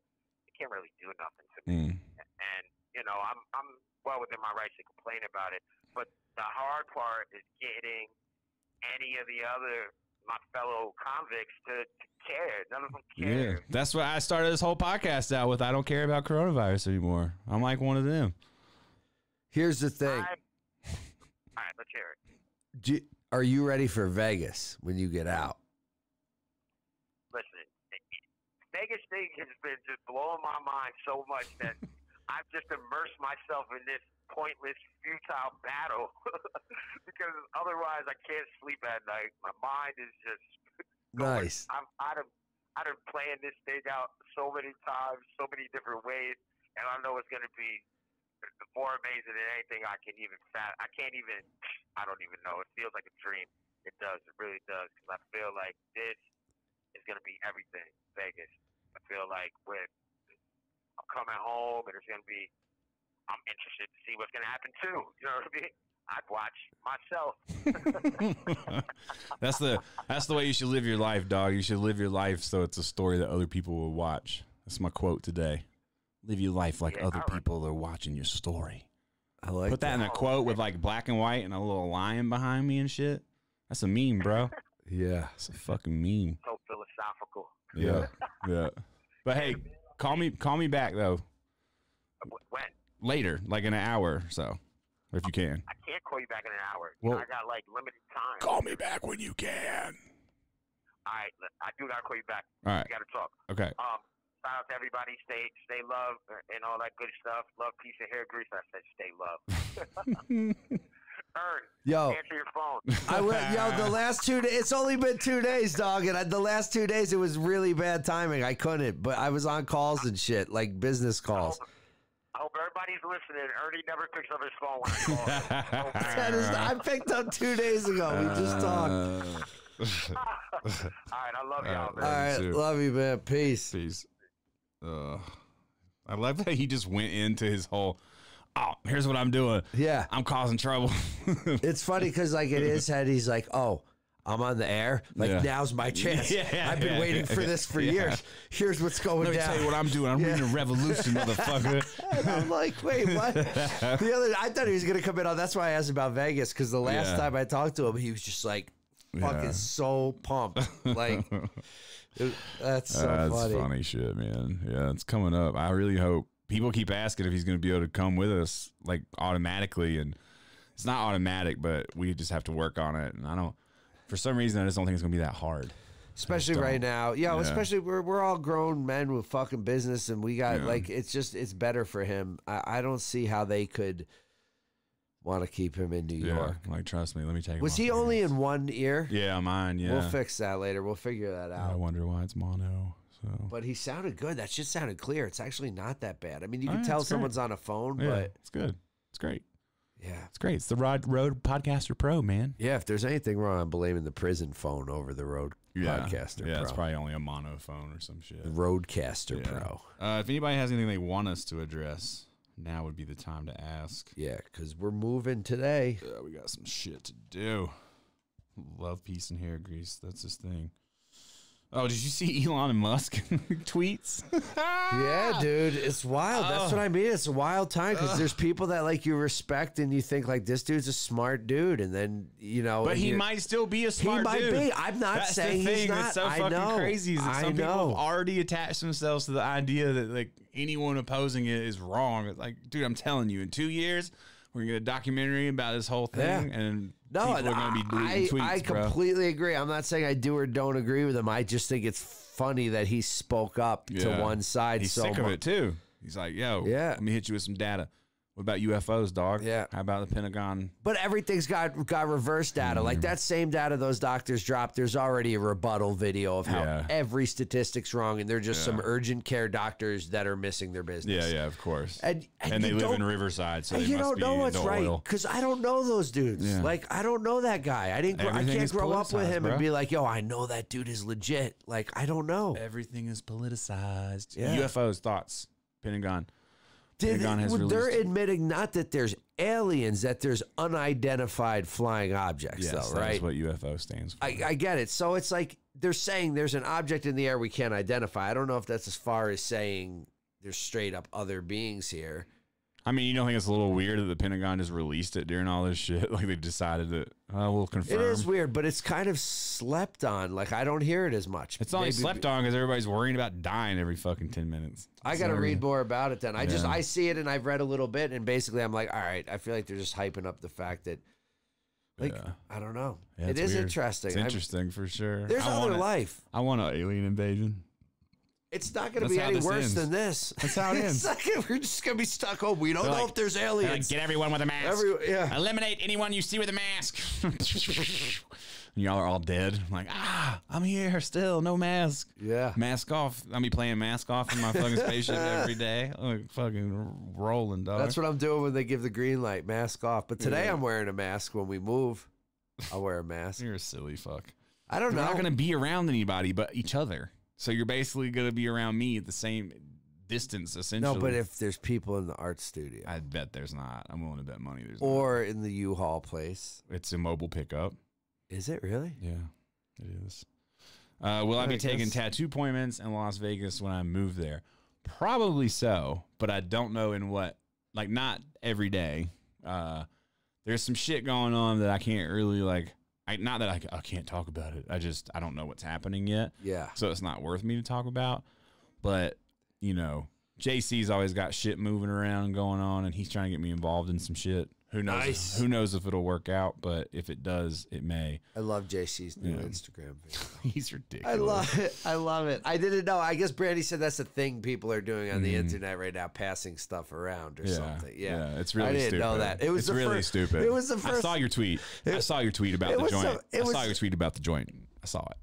it can't really do nothing to me. Mm. And you know I'm I'm well within my rights to complain about it, but the hard part is getting any of the other my fellow convicts to, to care. None of them care. Yeah, that's what I started this whole podcast out with. I don't care about coronavirus anymore. I'm like one of them. Here's the thing. I- all right, let's hear it. Do, are you ready for Vegas when you get out? listen, Vegas thing has been just blowing my mind so much that I've just immersed myself in this pointless, futile battle because otherwise I can't sleep at night. My mind is just going. Nice. I'm I'd have I'd have planned this thing out so many times, so many different ways, and I know it's going to be more amazing than anything I can even. I can't even. I don't even know. It feels like a dream. It does. It really does. Because I feel like this is to be everything. Vegas. I feel like with I'm coming home and it's to be. I'm interested to see what's to happen too. You know what I mean? I'd watch myself. that's the that's the way you should live your life, dog. You should live your life so it's a story that other people will watch. That's my quote today. Live your life like Yeah, other all right. people are watching your story. I like Put that in a quote with like black and white and a little lion behind me and shit. That's a meme, bro. Yeah. It's a fucking meme. so philosophical. Yeah, yeah. But hey, call me call me back though When? later, like in an hour or so. Or if you can. I can't call you back in an hour. Well- I got like limited time. Call me back when you can. All right, I do gotta call you back. All right. We gotta talk. Okay. Um, shout out to everybody. Stay, stay love uh, and all that good stuff. Love, peace, and hair grease. I said, stay love. Ern, Yo, answer your phone. I will. Yo, the last two. days. It's only been two days, dog, and I, the last two days it was really bad timing. I couldn't, but I was on calls and shit, like business calls. I hope everybody's listening. Ernie never picks up his phone when I call. That is, I picked up two days ago. We just talked. Uh, all right, I love y'all, man. All right, love you, man. Peace. Peace. Uh, I love that he just went into his whole. Oh, here's what I'm doing. Yeah, I'm causing trouble. it's funny because like in his head, he's like, "Oh, I'm on the air. Like Yeah. now's my chance. Yeah, I've been yeah, waiting for this for years. Here's what's going Let me down." tell you what I'm doing. I'm reading a revolution, motherfucker. And I'm like, wait, what? the other, I thought he was gonna come in on. That's why I asked about Vegas because the last time I talked to him, he was just like, fucking so pumped. Like, it- that's so That's funny. funny. shit, man. Yeah, it's coming up. I really hope people keep asking if he's going to be able to come with us, like automatically, and it's not automatic, but we just have to work on it. And I don't, for some reason, I just don't think it's going to be that hard. Especially right now, yo. Yeah. Especially we're we're all grown men with fucking business, and we got Yeah. like it's just it's better for him. I, I don't see how they could want to keep him in New York. Yeah, like trust me. Let me take. Was he only hands. in one ear? Yeah, mine. Yeah. We'll fix that later. We'll figure that out. I wonder why it's mono. So But he sounded good. That shit sounded clear. It's actually not that bad. I mean, you Oh, can yeah, tell it's great. someone's on a phone, yeah, but it's good. It's great. yeah. It's great. It's the Rod Road Podcaster Pro, man. Yeah, if there's anything wrong, I'm blaming the prison phone over the road podcaster Yeah, pro. it's probably only a monophone or some shit. the Rodecaster Yeah. pro. Uh, if anybody has anything they want us to address, now would be the time to ask. Yeah, because we're moving today. Uh, we got some shit to do. Love, peace, and hair grease. That's his thing. Oh, did you see Elon Musk tweets? Yeah, dude, it's wild. That's Oh. what I mean. It's a wild time because there's people that like you respect and you think like this dude's a smart dude, and then you know, But he might still be a smart. Dude. He might dude. be. I'm not That's saying the he's not. that's so I know. crazy is that I some people know. have already attached themselves to the idea that like anyone opposing it is wrong. It's like, dude, I'm telling you, in two years we're gonna get a documentary about this whole thing, Yeah. and No, people are gonna be I, tweets, I bro. completely agree. I'm not saying I do or don't agree with him. I just think it's funny that he spoke up to one side. He's so sick of it too. He's like, yo, Yeah. let me hit you with some data. What about UFOs, dog? Yeah. How about the Pentagon? But everything's got got reverse data. Mm. Like that same data those doctors dropped, there's already a rebuttal video of how Yeah. every statistic's wrong, and they're just some urgent care doctors that are missing their business. Yeah, yeah, of course. And, and, And they live in Riverside, so they you must don't be know what's right because I don't know those dudes. Yeah. Like I don't know that guy. I didn't. Grow, I can't grow up with him bro. and be like, "Yo, I know that dude is legit." Like I don't know. Everything is politicized. Yeah. UFOs thoughts. Pentagon. Did, Pentagon has well, they're admitting not that there's aliens, that there's unidentified flying objects, Yes, though, right? is what UFO stands for. I, I get it. So it's like they're saying there's an object in the air we can't identify. I don't know if that's as far as saying there's straight up other beings here. I mean, you don't think it's a little weird that the Pentagon just released it during all this shit? Like they decided that, oh, uh, we'll confirm. It is weird, but it's kind of slept on. Like I don't hear it as much. It's only Maybe- slept on because everybody's worrying about dying every fucking 10 minutes. I got to read more about it then. I just Yeah. I see it and I've read a little bit and basically I'm like, all right, I feel like they're just hyping up the fact that like Yeah. I don't know. Yeah, it it's is weird. interesting. It's I'm- interesting for sure. there's I other want it. life. I want an alien invasion. It's not going to be any worse ends. than this. That's how it ends. gonna- we're just going to be stuck. Oh, we don't They're know like- if there's aliens. like, get everyone with a mask. Every, yeah. Eliminate anyone you see with a mask. And Y'all are all dead. I'm like, ah, I'm here still, no mask. Yeah. Mask off. I'll be playing mask off in my fucking spaceship every day. I'm like fucking rolling, dog. That's what I'm doing when they give the green light, mask off. But today Yeah. I'm wearing a mask when we move. I'll wear a mask. You're a silly fuck. I don't We're know. not gonna be around anybody but each other. So you're basically gonna be around me at the same distance, essentially. no, but if there's people in the art studio I bet there's not. I'm willing to bet money there's not or in the U-Haul place. It's a mobile pickup. is it really? Yeah, it is. Uh, will I, I be taking guess- tattoo appointments in Las Vegas when I move there? Probably so, but I don't know in what. Like not every day. Uh, there's some shit going on that I can't really like. I not that I, I can't talk about it. I just I don't know what's happening yet, Yeah. so it's not worth me to talk about. But you know, JC's always got shit moving around and going on, and he's trying to get me involved in some shit. Who knows? Nice. Who knows if it'll work out? But if it does, it may. I love JC's new Yeah. Instagram video. He's ridiculous. I love it. I love it. I didn't know. I guess Brandy said that's a thing people are doing on the Mhm. internet right now, passing stuff around or Yeah, something. Yeah. it's really. Stupid. I didn't stupid. know that. It was it's the really first- stupid. it was the first. I saw your tweet. I saw your tweet about the joint. the- it I saw your tweet about the joint. I saw it.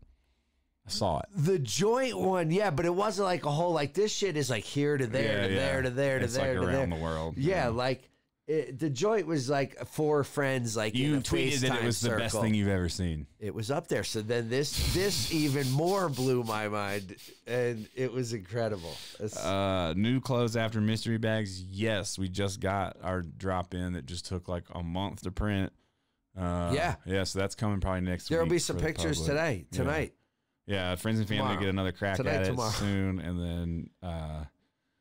I saw it. The joint one, yeah, but it wasn't like a whole like this shit is like here to there Yeah, to yeah. there to there to It's there like to around there. the world. Yeah, like it, the joint was like four friends like You tweeted that it was the best thing you've ever seen. It was up there. So then this this even more blew my mind, and it was incredible. Uh, new clothes after mystery bags. Yes, we just got our drop in that just took like a month to print. Uh, Yeah. yeah. So that's coming probably next week. There'll be some pictures public. today, Yeah. tonight. Yeah, friends and family Tomorrow. get another crack Tonight, at it tomorrow. soon, and then uh,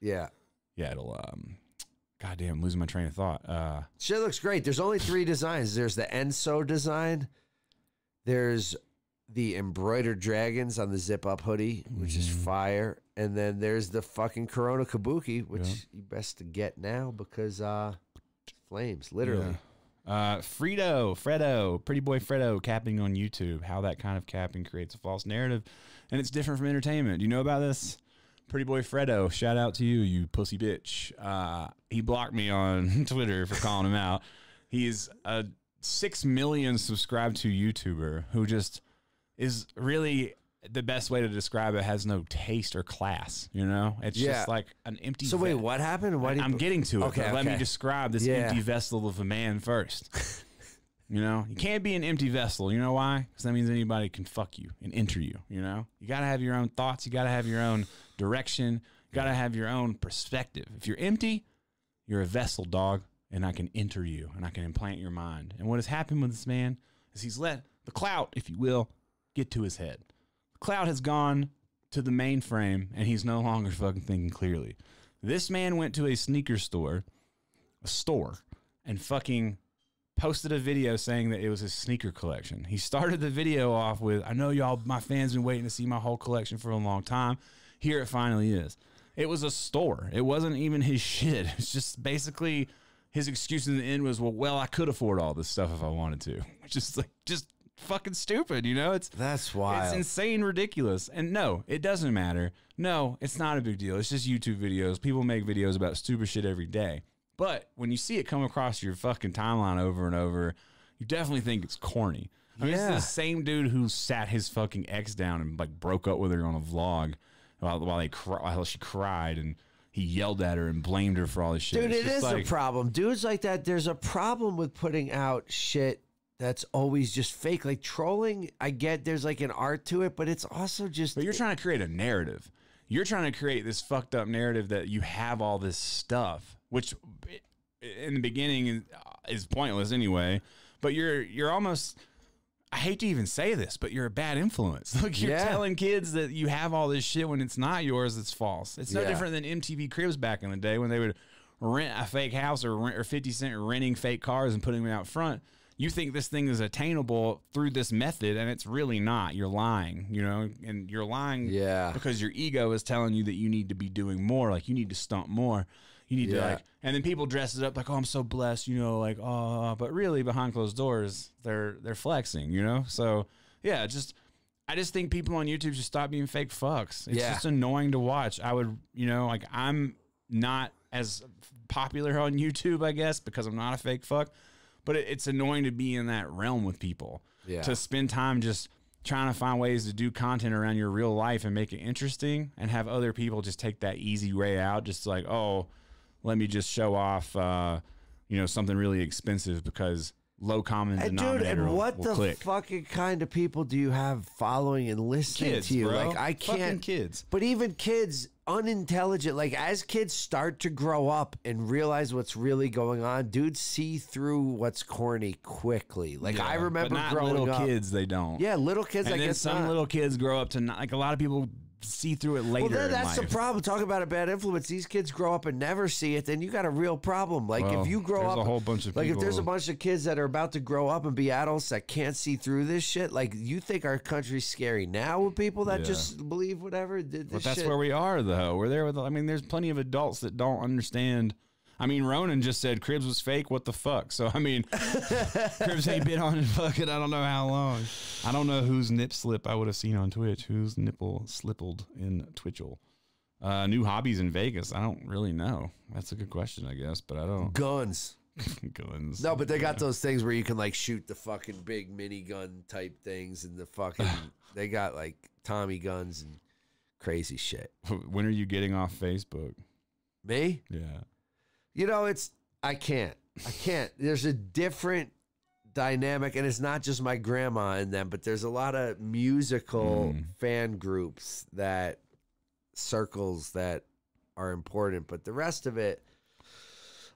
Yeah. yeah, it'll. Um, goddamn, losing my train of thought. Uh, Shit looks great. There's only three designs. There's the Enso design. There's the embroidered dragons on the zip up hoodie, which is Mhm. fire. And then there's the fucking Corona Kabuki, which Yeah. you best to get now because uh flames, literally. Yeah. Uh, Frito, Fredo, Pretty Boy Fredo capping on YouTube. How that kind of capping creates a false narrative, and it's different from entertainment. Do you know about this? Pretty Boy Fredo, shout out to you, you pussy bitch. Uh, he blocked me on Twitter for calling him out. He's a six million subscribed to YouTuber who just is really the best way to describe it has no taste or class. You know, it's Yeah. just like an empty. So wait, what happened? Why did I'm getting to it. Okay, but Let me describe this Yeah. empty vessel of a man first. you know, you can't be an empty vessel. You know why? Because that means anybody can fuck you and enter you. You know, you got to have your own thoughts. You got to have your own direction. You got to have your own perspective. If you're empty, you're a vessel, dog, and I can enter you and I can implant your mind. And what has happened with this man is he's let the clout, if you will, get to his head. The clout has gone to the mainframe and he's no longer fucking thinking clearly. This man went to a sneaker store, a store, and fucking posted a video saying that it was his sneaker collection. He started the video off with, I know y'all, my fans been waiting to see my whole collection for a long time. Here it finally is. It was a store. It wasn't even his shit. It's just basically his excuse in the end was, well, well, I could afford all this stuff if I wanted to. Which is like just fucking stupid, you know? It's That's wild. it's insane ridiculous. And no, it doesn't matter. No, it's not a big deal. It's just YouTube videos. People make videos about stupid shit every day. But when you see it come across your fucking timeline over and over, you definitely think it's corny. I mean, Yeah. it's the same dude who sat his fucking ex down and like broke up with her on a vlog while while they cry, while she cried and he yelled at her and blamed her for all this shit. Dude, It's it is like, a problem. Dudes like that, there's a problem with putting out shit that's always just fake. Like trolling, I get there's like an art to it, but it's also just But you're trying to create a narrative. You're trying to create this fucked up narrative that you have all this stuff, which in the beginning is- is pointless anyway. But you're you're almost I hate to even say this, but you're a bad influence. Like you're Yeah. telling kids that you have all this shit when it's not yours. It's false. It's no Yeah. different than MTV Cribs back in the day when they would rent a fake house or rent, or Fifty Cent renting fake cars and putting them out front. You think this thing is attainable through this method, and it's really not. You're lying, you know, and you're lying Yeah. because your ego is telling you that you need to be doing more. Like you need to stump more. You need to like, and then people dress it up like, oh, I'm so blessed, you know, like, oh, but really behind closed doors, they're they're flexing, you know. So yeah, just I just think people on YouTube should stop being fake fucks. It's Yeah. just annoying to watch. I would, you know, like I'm not as popular on YouTube, I guess, because I'm not a fake fuck. But it, it's annoying to be in that realm with people. Yeah. To spend time just trying to find ways to do content around your real life and make it interesting and have other people just take that easy way out just like oh let me just show off uh you know something really expensive because low common And dude, denominator and will- what will the click fucking kind of people do you have following and listening kids to you? bro. Like I can't kids But even kids, unintelligent, like as kids start to grow up and realize what's really going on, dudes see through what's corny quickly. Like I Yeah, but remember not growing little up. kids they don't Yeah, little kids. and I then guess some not. little kids grow up to not like a lot of people see through it later Well, then that's the problem. Talk about a bad influence. These kids grow up and never see it. Then you got a real problem. Like Well, if you grow up, a whole bunch of like if there's a bunch of kids that are about to grow up and be adults that can't see through this shit. Like you think our country's scary now with people that Yeah. just believe whatever. Did But that's shit. where we are, though. We're there with. I mean, there's plenty of adults that don't understand. I mean, Ronan just said Cribs was fake. What the fuck? So I mean, Cribs ain't been on in fucking I don't know how long. I don't know whose nip slip I would have seen on Twitch. Whose nipple slippled in Twitchell. Uh, new hobbies in Vegas. I don't really know. That's a good question, I guess, but I don't. Guns. Guns. No, but they got those things where you can like shoot the fucking big minigun type things and the fucking they got like Tommy guns and crazy shit. When are you getting off Facebook? Me? Yeah. You know, it's I can't. I can't. There's a different dynamic and it's not just my grandma and them, but there's a lot of musical Mm. fan groups that circles that are important, but the rest of it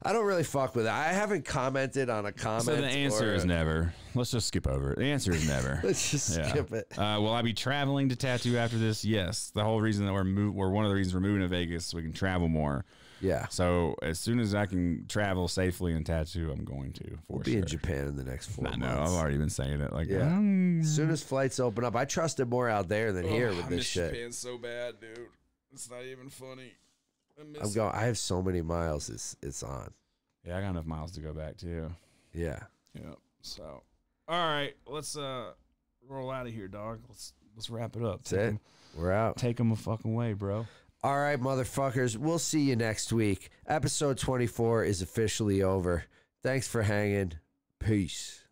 I don't really fuck with it. I haven't commented on a comment. So the answer is a- never. Let's just skip over it. The answer is never. Let's just Yeah. skip it. Uh, will I be traveling to tattoo after this? Yes. The whole reason that we're move, we're one of the reasons we're moving to Vegas so we can travel more. Yeah. So as soon as I can travel safely and tattoo, I'm going to. For We'll be sure. in Japan in the next four I know. months. I've already been saying it. Like, Yeah. um, As soon as flights open up, I trusted more out there than here Oh, with I this miss shit. Japan so bad, dude. It's not even funny. I miss I'm it. going. I have so many miles. It's it's on. yeah, I got enough miles to go back too. Yeah. Yeah. So, all right, let's uh roll out of here, dog. Let's let's wrap it up. That's it. We're out. Take them a fucking way, bro. All right, motherfuckers. We'll see you next week. Episode 24 is officially over. Thanks for hanging. Peace.